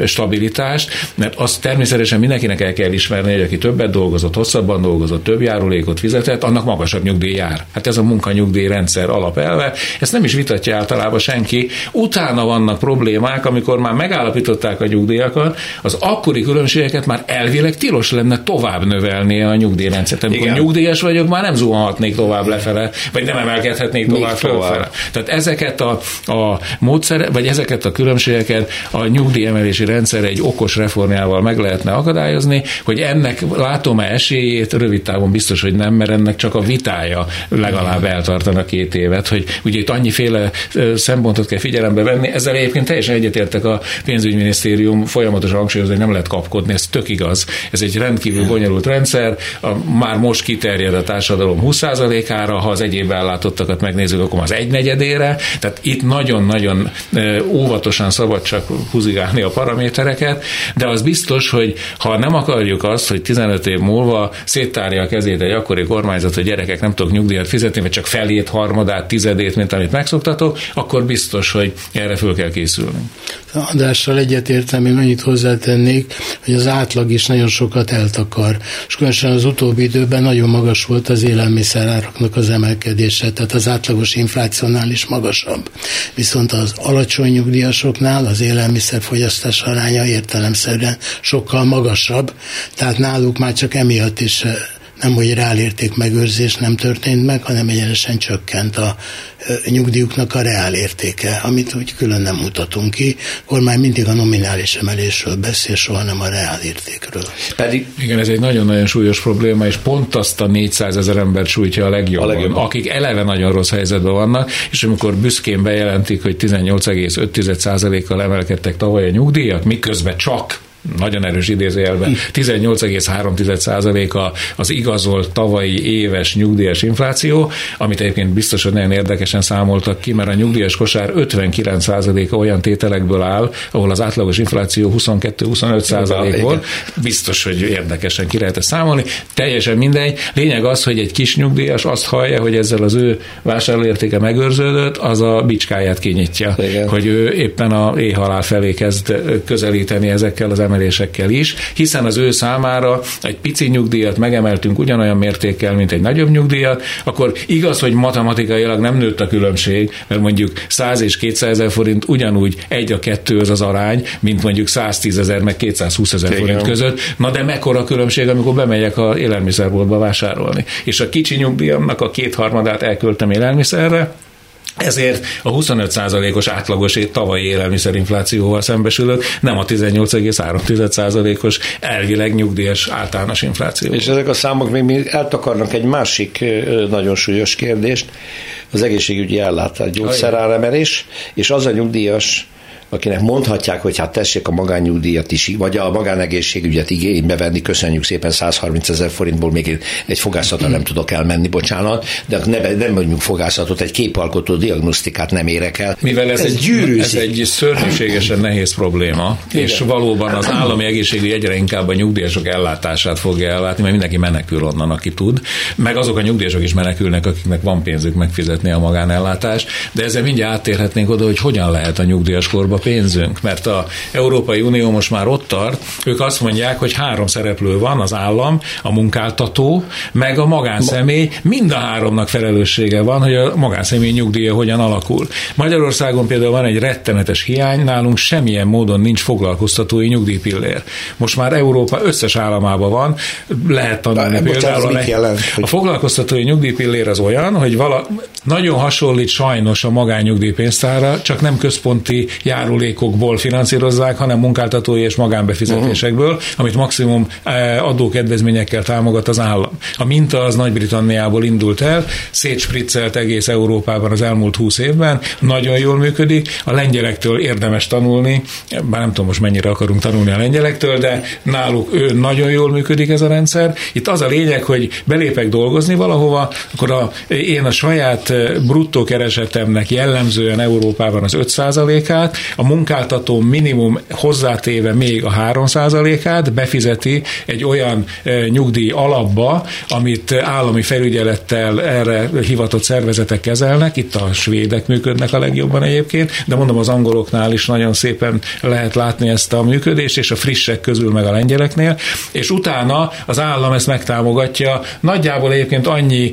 stabilitást, mert azt természetesen mindenkinek el kell ismerni, hogy aki többet dolgozott, hosszabban dolgozott, több járulékot fizetett, annak magasabb nyugdíj jár. Hát ez a munkanyugdíj rendszer alapelve, ezt nem is vitatja általában senki. Utána vannak problémák, amikor már megállapították a nyugdíjakat, az akkori különbség különbségeket már elvileg tilos lenne tovább növelni a nyugdíjrendszert. Amikor Igen. nyugdíjas vagyok, már nem zuhanhatnék tovább lefele, vagy nem emelkedhetnék tovább fölfele. Tehát ezeket a, a módszere, vagy ezeket a különbségeket a nyugdíjemelési rendszer egy okos reformjával meg lehetne akadályozni, hogy ennek látom-e esélyét, rövid távon biztos, hogy nem, mert ennek csak a vitája legalább eltartana két évet, hogy ugye itt annyiféle szempontot kell figyelembe venni. Ezzel egyébként teljesen egyetértek a pénzügyminisztérium folyamatosan hangsúlyozza, hogy nem lehet kapkodni kapkodni, ez tök igaz. Ez egy rendkívül bonyolult rendszer, a, már most kiterjed a társadalom 20%-ára, ha az egyéb ellátottakat megnézzük, akkor az egynegyedére, tehát itt nagyon-nagyon óvatosan szabad csak húzigálni a paramétereket, de az biztos, hogy ha nem akarjuk azt, hogy 15 év múlva széttárja a kezét egy akkori kormányzat, hogy gyerekek nem tudok nyugdíjat fizetni, vagy csak felét, harmadát, tizedét, mint amit megszoktatok, akkor biztos, hogy erre föl kell készülni. Andrással egyetértem, én annyit hozzátennék, hogy az átlag is nagyon sokat eltakar. És különösen az utóbbi időben nagyon magas volt az élelmiszeráraknak az emelkedése, tehát az átlagos inflációnál is magasabb. Viszont az alacsony nyugdíjasoknál az élelmiszerfogyasztás aránya értelemszerűen sokkal magasabb, tehát náluk már csak emiatt is nem, hogy reálérték megőrzés nem történt meg, hanem egyenesen csökkent a nyugdíjuknak a reál értéke, amit úgy külön nem mutatunk ki. A kormány mindig a nominális emelésről beszél, soha nem a reál értékről. Pedig igen, ez egy nagyon-nagyon súlyos probléma, és pont azt a 400 ezer embert sújtja a legjobban, a legjobban, akik eleve nagyon rossz helyzetben vannak, és amikor büszkén bejelentik, hogy 18,5%-kal emelkedtek tavaly a nyugdíjak, miközben csak nagyon erős idézőjelben, 18,3% az igazolt tavalyi éves nyugdíjas infláció, amit egyébként biztos, hogy nagyon érdekesen számoltak ki, mert a nyugdíjas kosár 59%-a olyan tételekből áll, ahol az átlagos infláció 22-25% volt. Biztos, hogy érdekesen ki lehet ezt számolni. Teljesen mindegy. Lényeg az, hogy egy kis nyugdíjas azt hallja, hogy ezzel az ő vásárlóértéke megőrződött, az a bicskáját kinyitja, Igen. hogy ő éppen a éhhalál felé kezd közelíteni ezekkel az emelésekkel is, hiszen az ő számára egy pici nyugdíjat megemeltünk ugyanolyan mértékkel, mint egy nagyobb nyugdíjat, akkor igaz, hogy matematikailag nem nőtt a különbség, mert mondjuk 100 és 200 ezer forint ugyanúgy egy a kettő az az arány, mint mondjuk 110 ezer meg 220 ezer forint között. Na de mekkora különbség, amikor bemegyek a élelmiszerboltba vásárolni. És a kicsi nyugdíjamnak a kétharmadát elköltem élelmiszerre, ezért a 25%-os átlagos tavalyi élelmiszerinflációval szembesülök, nem a 18,3%-os elvileg nyugdíjas általános infláció. És ezek a számok még eltakarnak egy másik nagyon súlyos kérdést, az egészségügyi ellátás, gyógyszeráremelés, és az a nyugdíjas akinek mondhatják, hogy hát tessék a magánnyugdíjat is, vagy a magánegészségügyet igénybe venni, köszönjük szépen 130 ezer forintból még egy fogászatra nem tudok elmenni, bocsánat, de ne, nem mondjuk fogászatot, egy képalkotó diagnosztikát nem érek el. Mivel ez, ez, egy, ez egy szörnyűségesen nehéz probléma, Igen. és valóban az állami egészségügy egyre inkább a nyugdíjasok ellátását fogja ellátni, mert mindenki menekül onnan, aki tud, meg azok a nyugdíjasok is menekülnek, akiknek van pénzük megfizetni a magánellátást, de ezzel mindjárt áttérhetnénk oda, hogy hogyan lehet a nyugdíjas korba pénzünk, mert a Európai Unió most már ott tart, ők azt mondják, hogy három szereplő van, az állam, a munkáltató, meg a magánszemély, mind a háromnak felelőssége van, hogy a magánszemély nyugdíja hogyan alakul. Magyarországon például van egy rettenetes hiány, nálunk semmilyen módon nincs foglalkoztatói nyugdíjpillér. Most már Európa összes államában van, lehet tanulni például. A, jelent, a foglalkoztatói nyugdíjpillér az olyan, hogy vala, nagyon hasonlít sajnos a magányugdíjpénztára, csak nem központi jár járulékokból finanszírozzák, hanem munkáltatói és magánbefizetésekből, uh-huh. amit maximum eh, adókedvezményekkel támogat az állam. A minta az Nagy-Britanniából indult el, szétspriccelt egész Európában az elmúlt húsz évben, nagyon jól működik, a lengyelektől érdemes tanulni, bár nem tudom most mennyire akarunk tanulni a lengyelektől, de náluk ő nagyon jól működik ez a rendszer. Itt az a lényeg, hogy belépek dolgozni valahova, akkor a, én a saját eh, bruttó keresetemnek jellemzően Európában az 5%-át, a munkáltató minimum hozzátéve még a 3%-át befizeti egy olyan nyugdíj alapba, amit állami felügyelettel erre hivatott szervezetek kezelnek, itt a svédek működnek a legjobban egyébként, de mondom az angoloknál is nagyon szépen lehet látni ezt a működést, és a frissek közül meg a lengyeleknél, és utána az állam ezt megtámogatja, nagyjából egyébként annyi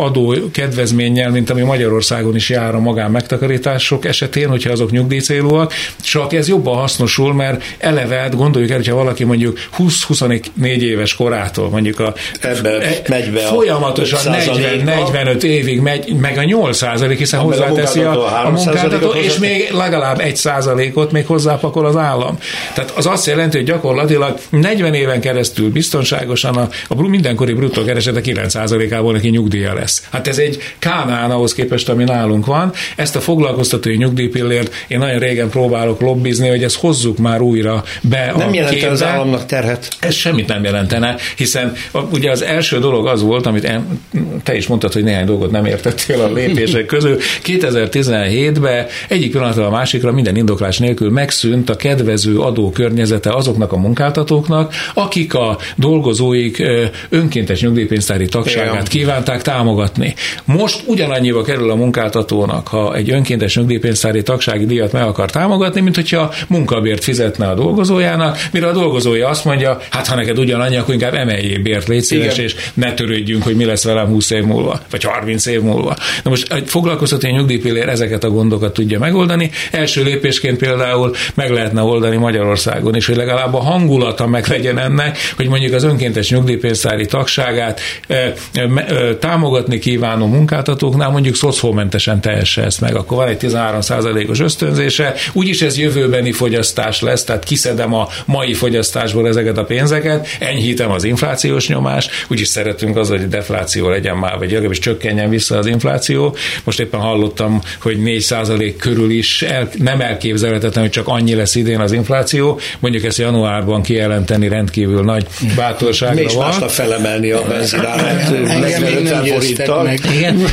adó kedvezménnyel, mint ami Magyarországon is jár a magán megtakarítások esetén, hogyha azok nyugdíj célúak, csak ez jobban hasznosul, mert eleve hát gondoljuk el, hogyha valaki mondjuk 20-24 éves korától mondjuk a Ebben megy be folyamatosan 40-45 évig megy, meg a 8 százalék, hiszen hozzáteszi a, a munkáltató, és még legalább 1 százalékot még hozzápakol az állam. Tehát az azt jelenti, hogy gyakorlatilag 40 éven keresztül biztonságosan a, a mindenkori bruttó keresete 9 százalékából neki nyugdíja lesz. Hát ez egy kánán ahhoz képest, ami nálunk van. Ezt a foglalkoztatói nyugdíjpillért én nagyon régen próbálok lobbizni, hogy ezt hozzuk már újra be Nem jelentene az államnak terhet? Ez semmit nem jelentene, hiszen a, ugye az első dolog az volt, amit en, te is mondtad, hogy néhány dolgot nem értettél a lépések közül. 2017-ben egyik pillanatról a másikra minden indoklás nélkül megszűnt a kedvező adókörnyezete azoknak a munkáltatóknak, akik a dolgozóik önkéntes nyugdíjpénztári tagságát kívánták támogatni. Most ugyanannyiba kerül a munkáltatónak, ha egy önkéntes nyugdíjpénztári tagsági díjat meg akar támogatni, mint hogyha munkabért fizetne a dolgozójának, mire a dolgozója azt mondja, hát ha neked ugyanannyi, akkor inkább emeljél bért, légy szíves, és ne törődjünk, hogy mi lesz velem 20 év múlva, vagy 30 év múlva. Na most egy foglalkoztató nyugdíjpillér ezeket a gondokat tudja megoldani. Első lépésként például meg lehetne oldani Magyarországon is, hogy legalább a hangulata meg legyen ennek, hogy mondjuk az önkéntes nyugdíjpénztári tagságát e, e, e, támogatni kívánó munkáltatóknál mondjuk szocholmentesen tehesse ezt meg, akkor van egy 13%-os ösztönzése, úgyis ez jövőbeni fogyasztás lesz, tehát kiszedem a mai fogyasztásból ezeket a pénzeket, enyhítem az inflációs nyomást, úgyis szeretünk az, hogy defláció legyen már, vagy legalábbis csökkenjen vissza az infláció. Most éppen hallottam, hogy 4% körül is el, nem elképzelhetetlen, hogy csak annyi lesz idén az infláció. Mondjuk ezt januárban kijelenteni rendkívül nagy bátorságra Még van. másnap felemelni a benzinárát 45 forinttal. Igen,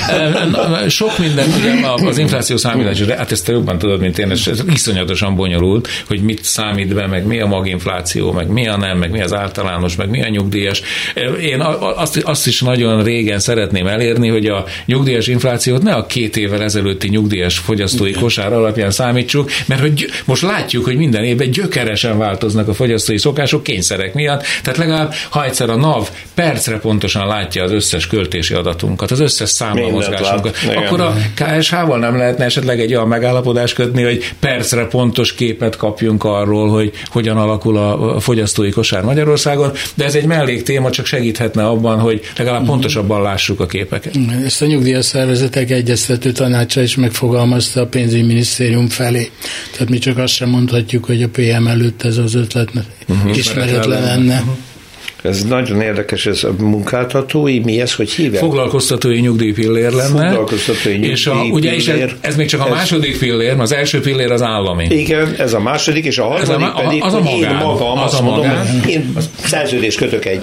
sok minden, ugye az infláció számítás, hát ezt te jobban tudod, mint én, ez iszonyatosan bonyolult, hogy mit számít be, meg mi a maginfláció, meg mi a nem, meg mi az általános, meg mi a nyugdíjas. Én azt, azt is nagyon régen szeretném elérni, hogy a nyugdíjas inflációt ne a két évvel ezelőtti nyugdíjas fogyasztói kosár alapján számítsuk, mert hogy most látjuk, hogy minden évben gyökeresen változnak a fogyasztói szokások kényszerek miatt, tehát legalább ha egyszer a NAV percre pontosan látja az összes költési adatunkat, az összes számlamozgásunkat, akkor a KSH-val nem lehetne esetleg egy olyan megállapodást kötni, hogy percre pontos képet kapjunk arról, hogy hogyan alakul a fogyasztói kosár Magyarországon, de ez egy mellék téma, csak segíthetne abban, hogy legalább pontosabban lássuk a képeket. Ezt a nyugdíjas szervezetek egyeztető tanácsa is megfogalmazta a pénzügyminisztérium felé. Tehát mi csak azt sem mondhatjuk, hogy a PM előtt ez az ötlet uh-huh. ismeretlen lenne. Uh-huh. Ez nagyon érdekes, ez a munkáltatói, mi ez, hogy hívják? Foglalkoztatói nyugdíjpillér lenne. Foglalkoztatói nyugdíj és a, ugye és ez, ez, még csak a ez, második pillér, az első pillér az állami. Igen, ez a második, és a harmadik a, pedig, az a magán, én magam az azt a magán. mondom, én szerződést kötök egy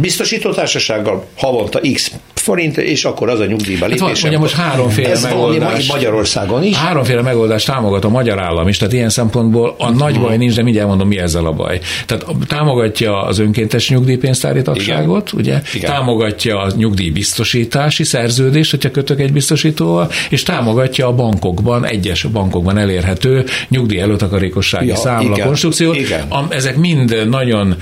biztosítótársasággal, havonta X forint, és akkor az a nyugdíjba. Hát, mondja, most háromféle ez megoldás. Magyarországon is. Háromféle megoldást támogat a magyar állam is, tehát ilyen szempontból a uh-huh. nagy baj nincs, de mindjárt mondom, mi ezzel a baj. Tehát támogatja az önkéntes nyugdíjpénztári tagságot, Igen. ugye? Igen. Támogatja a nyugdíjbiztosítási szerződést, hogyha kötök egy biztosítóval, és támogatja a bankokban, egyes bankokban elérhető nyugdíj előtakarékossági ja, számla igen. konstrukciót. Igen. Ezek mind nagyon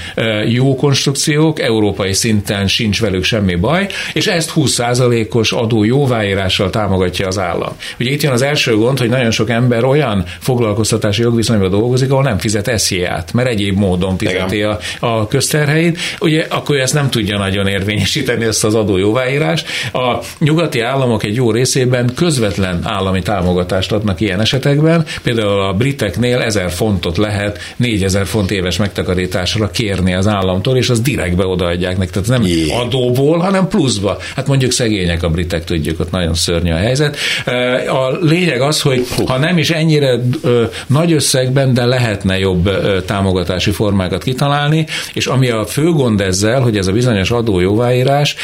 jó konstrukciók, európai szinten sincs velük semmi baj, és ezt 20%-os adó jóváírással támogatja az állam. Ugye itt jön az első gond, hogy nagyon sok ember olyan foglalkoztatási jogviszonyban dolgozik, ahol nem fizet SZIA-t, mert egyéb módon fizeti a, a közterheit. Ugye akkor ezt nem tudja nagyon érvényesíteni ezt az adó jóváírást. A nyugati államok egy jó részében közvetlen állami támogatást adnak ilyen esetekben. Például a briteknél 1000 fontot lehet 4000 font éves megtakarításra kérni az államtól, és az direktbe odaadják nekik. Tehát nem Jé. adóból, hanem pluszba. Hát mondjuk szegények a britek, tudjuk, ott nagyon szörnyű a helyzet. A lényeg az, hogy ha nem is ennyire nagy összegben, de lehetne jobb támogatási formákat kitalálni, és ami a fő gond ezzel, hogy ez a bizonyos adó jóváírás,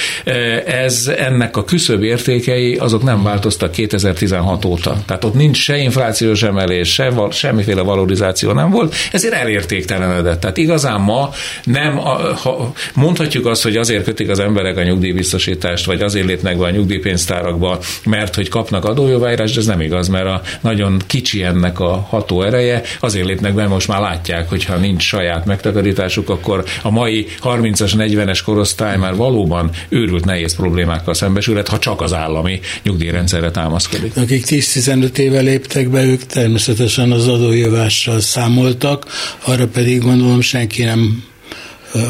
ez ennek a küszöbb értékei, azok nem változtak 2016 óta. Tehát ott nincs se inflációs emelés, se semmiféle valorizáció nem volt, ezért elértéktelenedett. Tehát igazán ma nem, ha mondhatjuk azt, hogy azért kötik az emberek a nyugdíjbiztosítást, vagy azért lépnek be a nyugdíjpénztárakba, mert hogy kapnak adójóváírást, de ez nem igaz, mert a nagyon kicsi ennek a ható ereje, azért lépnek be, most már látják, hogy ha nincs saját megtakarításuk, akkor a mai 30-as, 40-es korosztály már valóban őrült nehéz problémákkal szembesülhet, ha csak az állami nyugdíjrendszerre támaszkodik. Akik 10-15 éve léptek be, ők természetesen az adójövással számoltak, arra pedig gondolom senki nem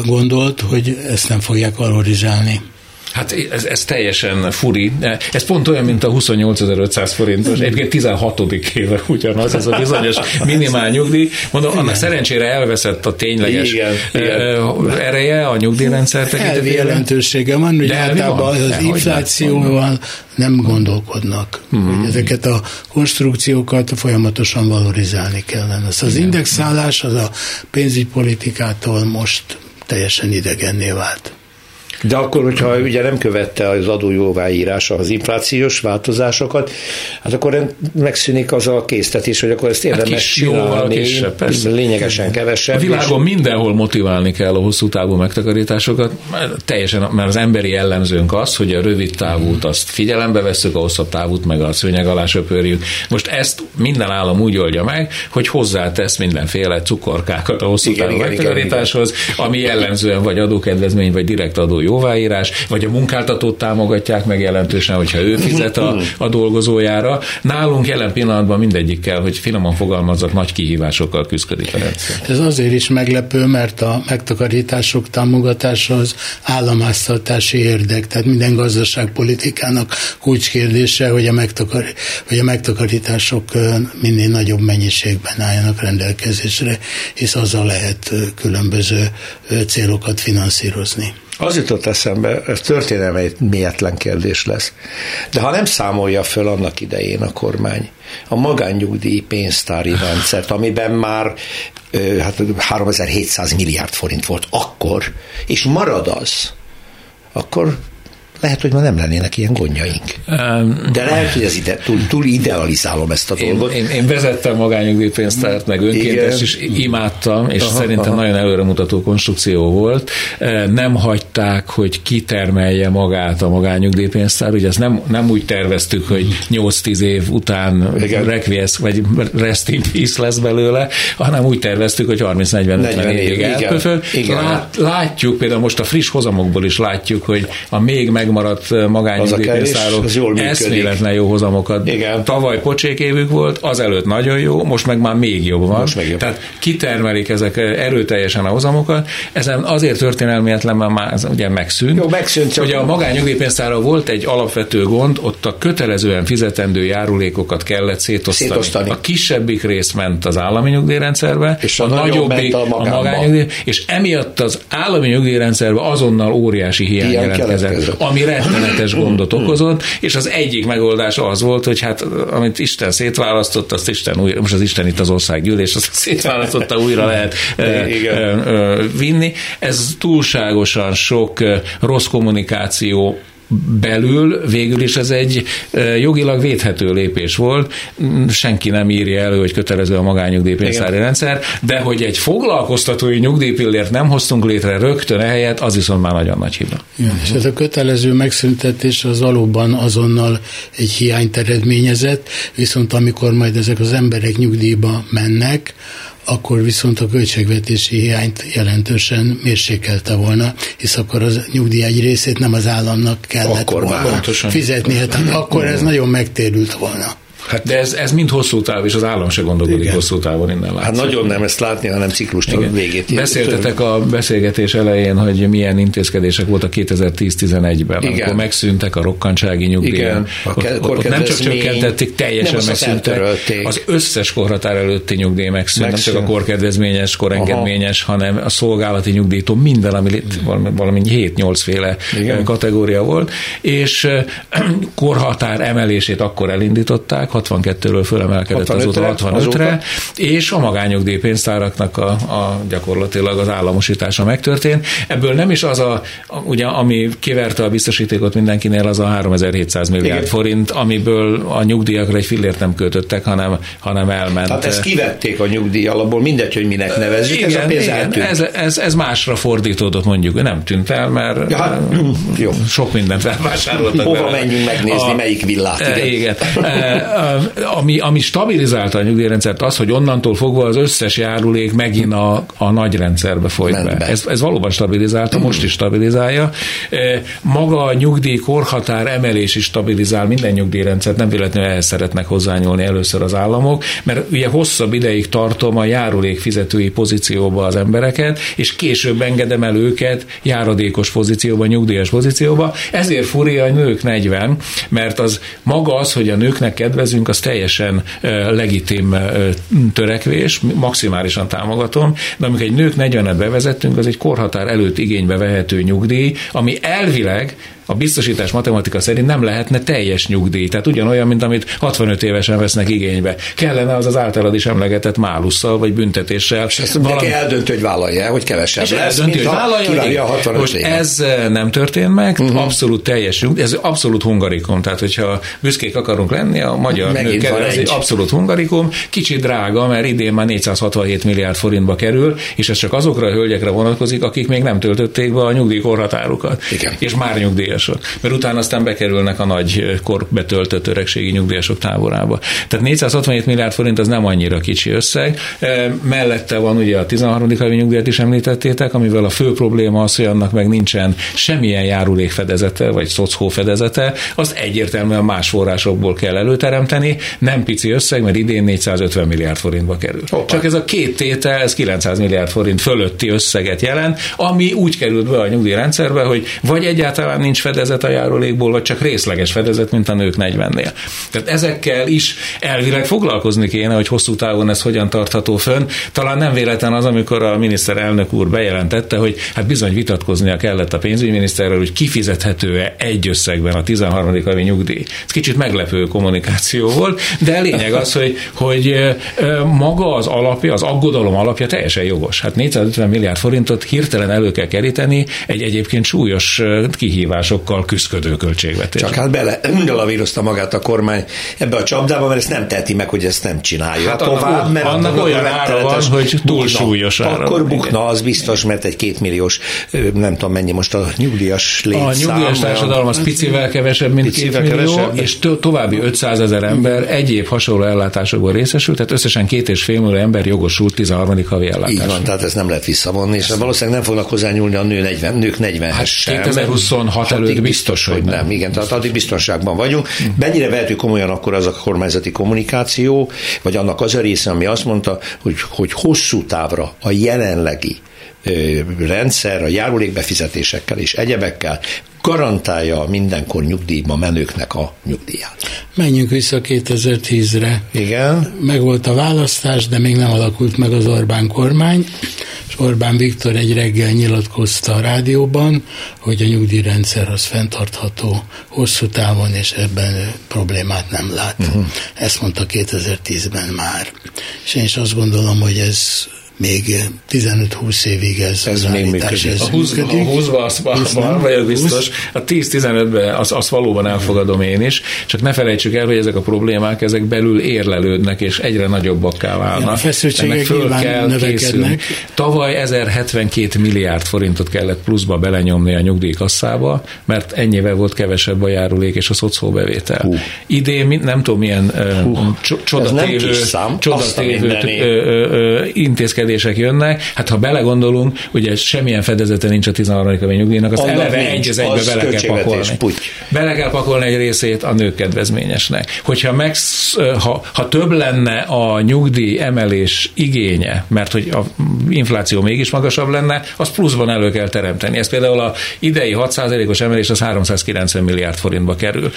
gondolt, hogy ezt nem fogják valorizálni. Hát ez, ez teljesen furi. Ez pont olyan, mint a 28.500 forintos, egyébként 16. éve ugyanaz, ez a bizonyos minimál nyugdíj. Mondom, annak szerencsére elveszett a tényleges igen, igen. ereje a nyugdíjrendszer tekintetében. jelentősége van, hogy általában az inflációval nem gondolkodnak. Uh-huh. Hogy ezeket a konstrukciókat folyamatosan valorizálni kellene. Az, az indexálás az a pénzügypolitikától most teljesen idegenné vált. De akkor, hogyha ugye nem követte az adójóváírása az inflációs változásokat, hát akkor megszűnik az a késztetés, hogy akkor ezt hát érdemes hát csinálni, kisebb, persze. lényegesen kevesebb. A világon és... mindenhol motiválni kell a hosszú távú megtakarításokat, teljesen, mert az emberi jellemzőnk az, hogy a rövid távút azt figyelembe veszük, a hosszabb távút meg a szőnyeg alá söpörjük. Most ezt minden állam úgy oldja meg, hogy hozzátesz mindenféle cukorkákat a hosszú igen, távú igen, megtakarításhoz, igen, igen. ami jellemzően vagy adókedvezmény, vagy direkt adó jóváírás, vagy a munkáltatót támogatják meg jelentősen, hogyha ő fizet a, a dolgozójára. Nálunk jelen pillanatban mindegyikkel, hogy finoman fogalmazzak, nagy kihívásokkal küzdik a rendszer. Ez azért is meglepő, mert a megtakarítások támogatása az államháztartási érdek, tehát minden gazdaságpolitikának kulcskérdése, hogy a, megtakar, hogy a megtakarítások minél nagyobb mennyiségben álljanak rendelkezésre, hisz azzal lehet különböző célokat finanszírozni. Az jutott eszembe, ez történelmi mietlen kérdés lesz. De ha nem számolja föl annak idején a kormány a magánnyugdíj pénztári rendszert, amiben már hát 3700 milliárd forint volt akkor, és marad az, akkor lehet, hogy ma nem lennének ilyen gondjaink. De lehet, hogy ez ide, túl, túl idealizálom ezt a dolgot. Én, én, én vezettem magányugdíjpénztárt, meg önkéntes is imádtam, és aha, szerintem aha. nagyon előremutató konstrukció volt. Nem hagyták, hogy kitermelje magát a magányugdíjpénztár, ugye ezt nem, nem úgy terveztük, hogy 8-10 év után requiesz, vagy rest in peace lesz belőle, hanem úgy terveztük, hogy 30-40-50 évig elpöfög. Lát, látjuk, például most a friss hozamokból is látjuk, hogy a még meg megmaradt magányugdíjpénztárok eszméletlen jó hozamokat. Igen. Tavaly pocsék évük volt, azelőtt nagyon jó, most meg már még jobb van. Most meg jobb. Tehát kitermelik ezek erőteljesen a hozamokat. Ezen azért történelmietlen, mert már ez ugye megszűnt. Jó, megszűnt. Csak... Ugye a magányugdíjpénztára volt egy alapvető gond, ott a kötelezően fizetendő járulékokat kellett szétosztani. szétosztani. A kisebbik rész ment az állami nyugdíjrendszerbe, és a, a nagyobbik a, a magányugdíj, és emiatt az állami nyugdíjrendszerbe azonnal óriási hiány jelentkezett, ami ami rettenetes gondot okozott, és az egyik megoldás az volt, hogy hát amit Isten szétválasztott, azt Isten újra, most az Isten itt az országgyűlés, azt szétválasztotta, újra lehet vinni. Ez túlságosan sok rossz kommunikáció belül végül is ez egy jogilag védhető lépés volt. Senki nem írja elő, hogy kötelező a magányugdíjpénztári rendszer, de hogy egy foglalkoztatói nyugdíjpillért nem hoztunk létre rögtön ehelyett, az viszont már nagyon nagy hiba. Ja, és ez a kötelező megszüntetés az valóban azonnal egy hiányt eredményezett, viszont amikor majd ezek az emberek nyugdíjba mennek, akkor viszont a költségvetési hiányt jelentősen mérsékelte volna, hisz akkor az nyugdíj egy részét nem az államnak kellett akkor volna fizetni, hát akkor ez nagyon megtérült volna. Hát de ez, ez mind hosszú táv, és az állam se gondolkodik Igen. hosszú távon innen látszik. Hát nagyon nem ezt látni, hanem ciklus végét. Beszéltetek a beszélgetés elején, hogy milyen intézkedések voltak 2010-11-ben, Igen. amikor megszűntek a rokkantsági nyugdíjak. Igen. Ott, ott nem csak csökkentették, teljesen nem megszűntek. Az összes korhatár előtti nyugdíj megszűnt, megszűnt. nem csak a korkedvezményes, korengedményes, Aha. hanem a szolgálati nyugdíjtól minden, ami itt valami 7-8 féle Igen. kategória volt, és korhatár emelését akkor elindították, 62-ről fölemelkedett 65 azóta 65-re, és a magányugdíj pénztáraknak a, a gyakorlatilag az államosítása megtörtént. Ebből nem is az a, ugye, ami kiverte a biztosítékot mindenkinél, az a 3700 milliárd Igen. forint, amiből a nyugdíjakra egy fillért nem költöttek, hanem, hanem elment. Tehát ezt kivették a nyugdíj alapból, mindegy, hogy minek nevezzük, igen, ez a pénz igen, ez, ez, ez, másra fordítódott mondjuk, nem tűnt el, mert ja, hát, jó. sok mindent felvásároltak. Hova menjünk megnézni, a, melyik villát. Igen. igen ami, ami stabilizálta a nyugdíjrendszert az, hogy onnantól fogva az összes járulék megint a, a nagy rendszerbe folyt be. Ez, ez valóban stabilizálta, most is stabilizálja. Maga a nyugdíj korhatár emelés is stabilizál minden nyugdíjrendszert, nem véletlenül ehhez szeretnek hozzányúlni először az államok, mert ugye hosszabb ideig tartom a járulék fizetői pozícióba az embereket, és később engedem el őket járadékos pozícióba, nyugdíjas pozícióba. Ezért furja a nők 40, mert az maga az, hogy a nőknek kedvez tervezünk, az teljesen legitim törekvés, maximálisan támogatom, de amikor egy nők 40-et bevezettünk, az egy korhatár előtt igénybe vehető nyugdíj, ami elvileg a biztosítás matematika szerint nem lehetne teljes nyugdíj. Tehát ugyanolyan, mint amit 65 évesen vesznek igénybe. Kellene az az általad is emlegetett málusszal vagy büntetéssel. És ezt valami... eldöntő, hogy vállalja, hogy kevesebb és eldönti, hogy vállalja, a 65 Most éve. ez eh, nem történt meg, uh-huh. abszolút teljes nyugdíj, ez abszolút hungarikum. Tehát, hogyha büszkék akarunk lenni, a magyar nők ez egy abszolút hungarikum, kicsit drága, mert idén már 467 milliárd forintba kerül, és ez csak azokra a hölgyekre vonatkozik, akik még nem töltötték be a nyugdíjkorhatárukat. Igen. És már nyugdíjas nyugdíjasok. Mert utána aztán bekerülnek a nagy korbetöltött öregségi nyugdíjasok táborába. Tehát 467 milliárd forint az nem annyira kicsi összeg. Mellette van ugye a 13. havi nyugdíjat is említettétek, amivel a fő probléma az, hogy annak meg nincsen semmilyen járulékfedezete, vagy szocó fedezete, azt egyértelműen más forrásokból kell előteremteni. Nem pici összeg, mert idén 450 milliárd forintba kerül. Hoppá. Csak ez a két tétel, ez 900 milliárd forint fölötti összeget jelent, ami úgy került be a nyugdíjrendszerbe, hogy vagy egyáltalán nincs fedezet a járulékból, vagy csak részleges fedezet, mint a nők 40-nél. Tehát ezekkel is elvileg foglalkozni kéne, hogy hosszú távon ez hogyan tartható fönn. Talán nem véletlen az, amikor a miniszterelnök úr bejelentette, hogy hát bizony vitatkoznia kellett a pénzügyminiszterrel, hogy kifizethető-e egy összegben a 13. havi nyugdíj. Ez kicsit meglepő kommunikáció volt, de lényeg az, hogy, hogy maga az alapja, az aggodalom alapja teljesen jogos. Hát 450 milliárd forintot hirtelen elő kell keríteni egy egyébként súlyos kihívásokkal küzdködő költségvetés. Csak hát bele, vírozta magát a kormány ebbe a csapdába, mert ezt nem teheti meg, hogy ezt nem csinálja hát tovább, annak, mert annak olyan ára van, hogy túl súlyos ára. Akkor bukna, az biztos, mert egy kétmilliós, nem tudom mennyi most a nyugdíjas létszám. A nyugdíjas társadalom az picivel kevesebb, mint két millió, kevesebb. és további 500 ezer ember egyéb hasonló ellátásokból részesült, tehát összesen két és fél millió ember jogosult 13. havi ellátásra. Így van, tehát ezt nem lehet visszavonni, és valószínűleg nem fognak hozzányúlni a nő 40, nők 40 hát sem. 2026 előtt biztos, hogy nem. nem. Igen, tehát addig biztonságban vagyunk. Hm. Mennyire vehető komolyan akkor az a kormányzati kommunikáció, vagy annak az a része, ami azt mondta, hogy, hogy hosszú távra a jelenlegi rendszer a járulékbefizetésekkel és egyebekkel garantálja mindenkor nyugdíjba menőknek a nyugdíját. Menjünk vissza 2010-re. Igen. Meg volt a választás, de még nem alakult meg az Orbán kormány, és Orbán Viktor egy reggel nyilatkozta a rádióban, hogy a nyugdíjrendszer az fenntartható hosszú távon, és ebben problémát nem lát. Uh-huh. Ezt mondta 2010-ben már. És én is azt gondolom, hogy ez még 15-20 évig ez, ez még működik. Ez a 20, működik. A 20 azt van, vagyok biztos. A 10-15-ben azt az valóban elfogadom én is, csak ne felejtsük el, hogy ezek a problémák ezek belül érlelődnek, és egyre nagyobbakká válnak. Ja, a feszültségek föl kell növekednek. Tavaly 1072 milliárd forintot kellett pluszba belenyomni a nyugdíjkasszába, mert ennyivel volt kevesebb a járulék és a szocóbevétel. Uh. Idén nem tudom milyen uh. csodatévő, csodatévő intézkedés intézkedések jönnek, hát ha belegondolunk, ugye semmilyen fedezete nincs a 13. havi nyugdíjnak, az Annak eleve nincs, egy az egybe az bele kell pakolni. Puty. Bele kell pakolni egy részét a nők kedvezményesnek. Hogyha meg, ha, ha több lenne a nyugdíj emelés igénye, mert hogy a infláció mégis magasabb lenne, az pluszban elő kell teremteni. Ez például a idei 6%-os emelés az 390 milliárd forintba kerül.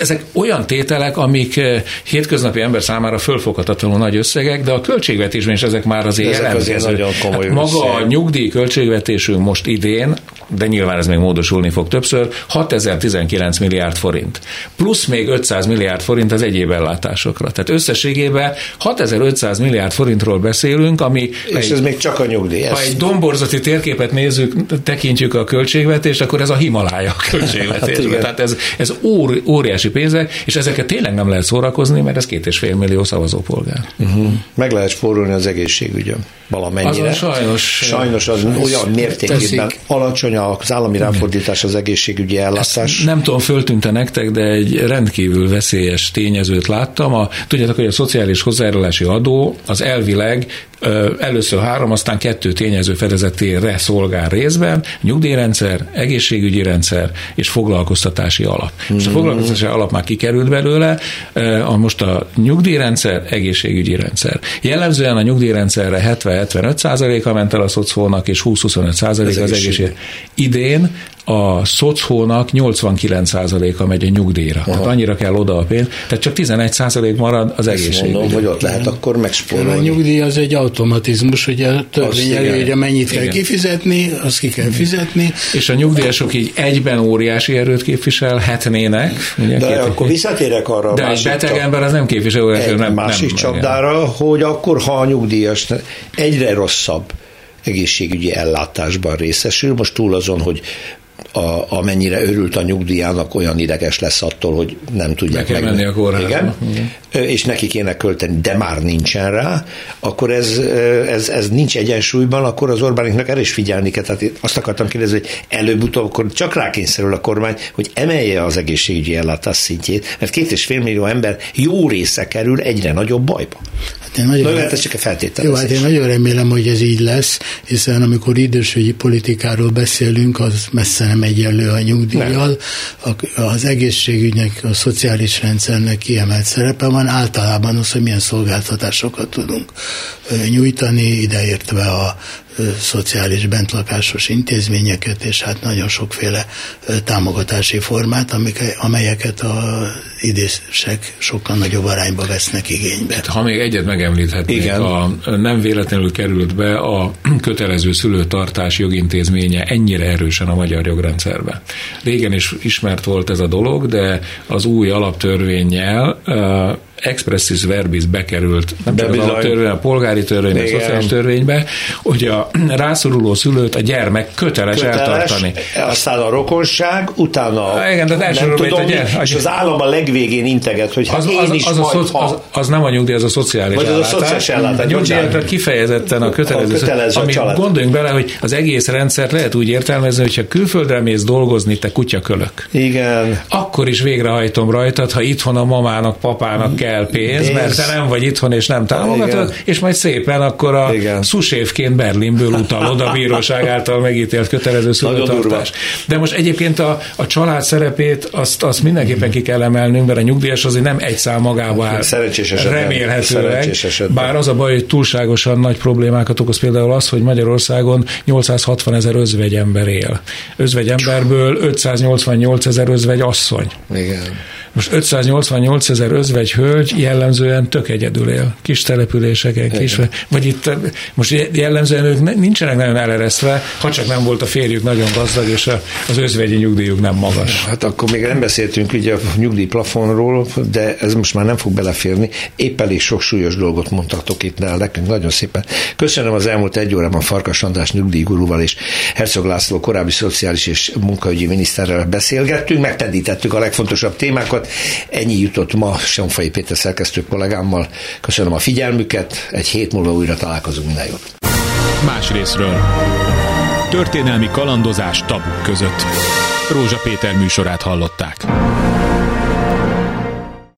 Ezek olyan tételek, amik hétköznapi ember számára fölfoghatatlanul nagy összegek, de a költségvetésben is ezek már azért ezek azért nagyon komoly hát Maga a nyugdíj költségvetésünk most idén, de nyilván ez még módosulni fog többször, 6019 milliárd forint. Plusz még 500 milliárd forint az egyéb ellátásokra. Tehát összességében 6500 milliárd forintról beszélünk, ami... És ez még csak a nyugdíj. Ha egy domborzati térképet nézzük, tekintjük a költségvetést, akkor ez a Himalája a költségvetés. hát Tehát ez, ez óri, óriási pénzek, és ezeket tényleg nem lehet szórakozni, mert ez két és fél millió szavazópolgár. Uh-huh. Meg lehet spórolni az egészségügyön valamennyire. Azon sajnos. Sajnos az olyan mértékben alacsony az állami ráfordítás az egészségügyi ellátás. Ezt nem tudom, föltűnte nektek, de egy rendkívül veszélyes tényezőt láttam. A, tudjátok, hogy a szociális hozzájárulási adó az elvileg először három, aztán kettő tényező fedezetére szolgál részben, nyugdíjrendszer, egészségügyi rendszer és foglalkoztatási alap. Mm. Most a foglalkoztatási alap már kikerült belőle, a most a nyugdíjrendszer, egészségügyi rendszer. Jellemzően a nyugdíjrendszerre 70-75 százaléka ment el a szocfónak, és 20-25 százalék az egészség. Idén a szocónak 89%-a megy a nyugdíjra. Aha. Tehát annyira kell oda a pénz, tehát csak 11% marad az egészség. Mondom, hogy ott lehet akkor megspórolni. A nyugdíj az egy automatizmus, hogy a törvény előírja, mennyit igen. kell kifizetni, azt ki kell fizetni. És a nyugdíjasok így egyben óriási erőt képviselhetnének. Ugye, De két, akkor visszatérek arra. De egy beteg csap, ember az nem képvisel óriási erőt. Nem, másik nem, csapdára, igen. hogy akkor, ha a nyugdíjas egyre rosszabb egészségügyi ellátásban részesül, most túl azon, hogy a, amennyire örült a nyugdíjának, olyan ideges lesz attól, hogy nem tudják meg. menni a kórházba. Igen. Igen. És neki kéne költeni, de már nincsen rá, akkor ez, ez, ez nincs egyensúlyban, akkor az Orbániknak erre is figyelni kell. Tehát azt akartam kérdezni, hogy előbb-utóbb akkor csak rákényszerül a kormány, hogy emelje az egészségügyi ellátás szintjét, mert két és fél millió ember jó része kerül egyre nagyobb bajba. Hát én nagyon, hát ez csak a feltételezés. Jó, hát én nagyon remélem, hogy ez így lesz, hiszen amikor idősügyi politikáról beszélünk, az messze nem egyenlő a nyugdíjjal. Az egészségügynek, a szociális rendszernek kiemelt szerepe van, általában az, hogy milyen szolgáltatásokat tudunk nyújtani, ideértve a szociális bentlakásos intézményeket, és hát nagyon sokféle támogatási formát, amik, amelyeket a idések sokkal nagyobb arányba vesznek igénybe. Ha még egyet megemlíthetnék, Igen. A, nem véletlenül került be a kötelező szülőtartás jogintézménye ennyire erősen a magyar jogrendszerbe. Régen is ismert volt ez a dolog, de az új alaptörvényel expressis verbis bekerült, nem csak az alaptörvény, a polgári törvény, a szociális törvénybe, hogy a rászoruló szülőt a gyermek köteles, köteles eltartani. Aztán a rokonság, utána a, igen, de nem tudom, a gyermek, és az állam a legvégén integet, hogy hát az, én az, is az, majd, a, az, az, nem a nyugdíj, az a szociális vagy ellátás. Az a szociális ellátás. Nyugdíjakra kifejezetten a kötelező, a kötelező ami család. gondoljunk bele, hogy az egész rendszert lehet úgy értelmezni, hogyha külföldre mész dolgozni, te kutyakölök. Igen. Akkor is végrehajtom rajtad, ha itthon a mamának, papának kell pénz, pénz, mert te nem vagy itthon és nem támogatod, Igen. és majd szépen akkor a Igen. szusévként Berlinből utalod a bíróság által megítélt kötelező szülőtartás. De most egyébként a, a család szerepét azt, azt mindenképpen ki kell emelnünk, mert a nyugdíjas azért nem egy szám magába áll. Szerencsés esetben. Remélhetőleg. Esetben. Bár az a baj, hogy túlságosan nagy problémákat okoz például az, hogy Magyarországon 860 ezer özvegyember él. Özvegyemberből 588 ezer özvegy asszony. Igen. Most 588 ezer özvegy hölgy jellemzően tök egyedül él. Kis településeken, kis, vagy itt most jellemzően ők nincsenek nagyon eleresztve, ha csak nem volt a férjük nagyon gazdag, és az özvegyi nyugdíjuk nem magas. Hát akkor még nem beszéltünk ugye a nyugdíjplafonról, de ez most már nem fog beleférni. Épp elég sok súlyos dolgot mondtatok itt nál nekünk, nagyon szépen. Köszönöm az elmúlt egy órában Farkas András nyugdíjgurúval és Herzog László korábbi szociális és munkaügyi miniszterrel beszélgettünk, megpendítettük a legfontosabb témákat, Ennyi jutott ma Sonfai Péter szerkesztő kollégámmal. Köszönöm a figyelmüket, egy hét múlva újra találkozunk, minden jót. Más részről. Történelmi kalandozás tabuk között. Rózsa Péter műsorát hallották.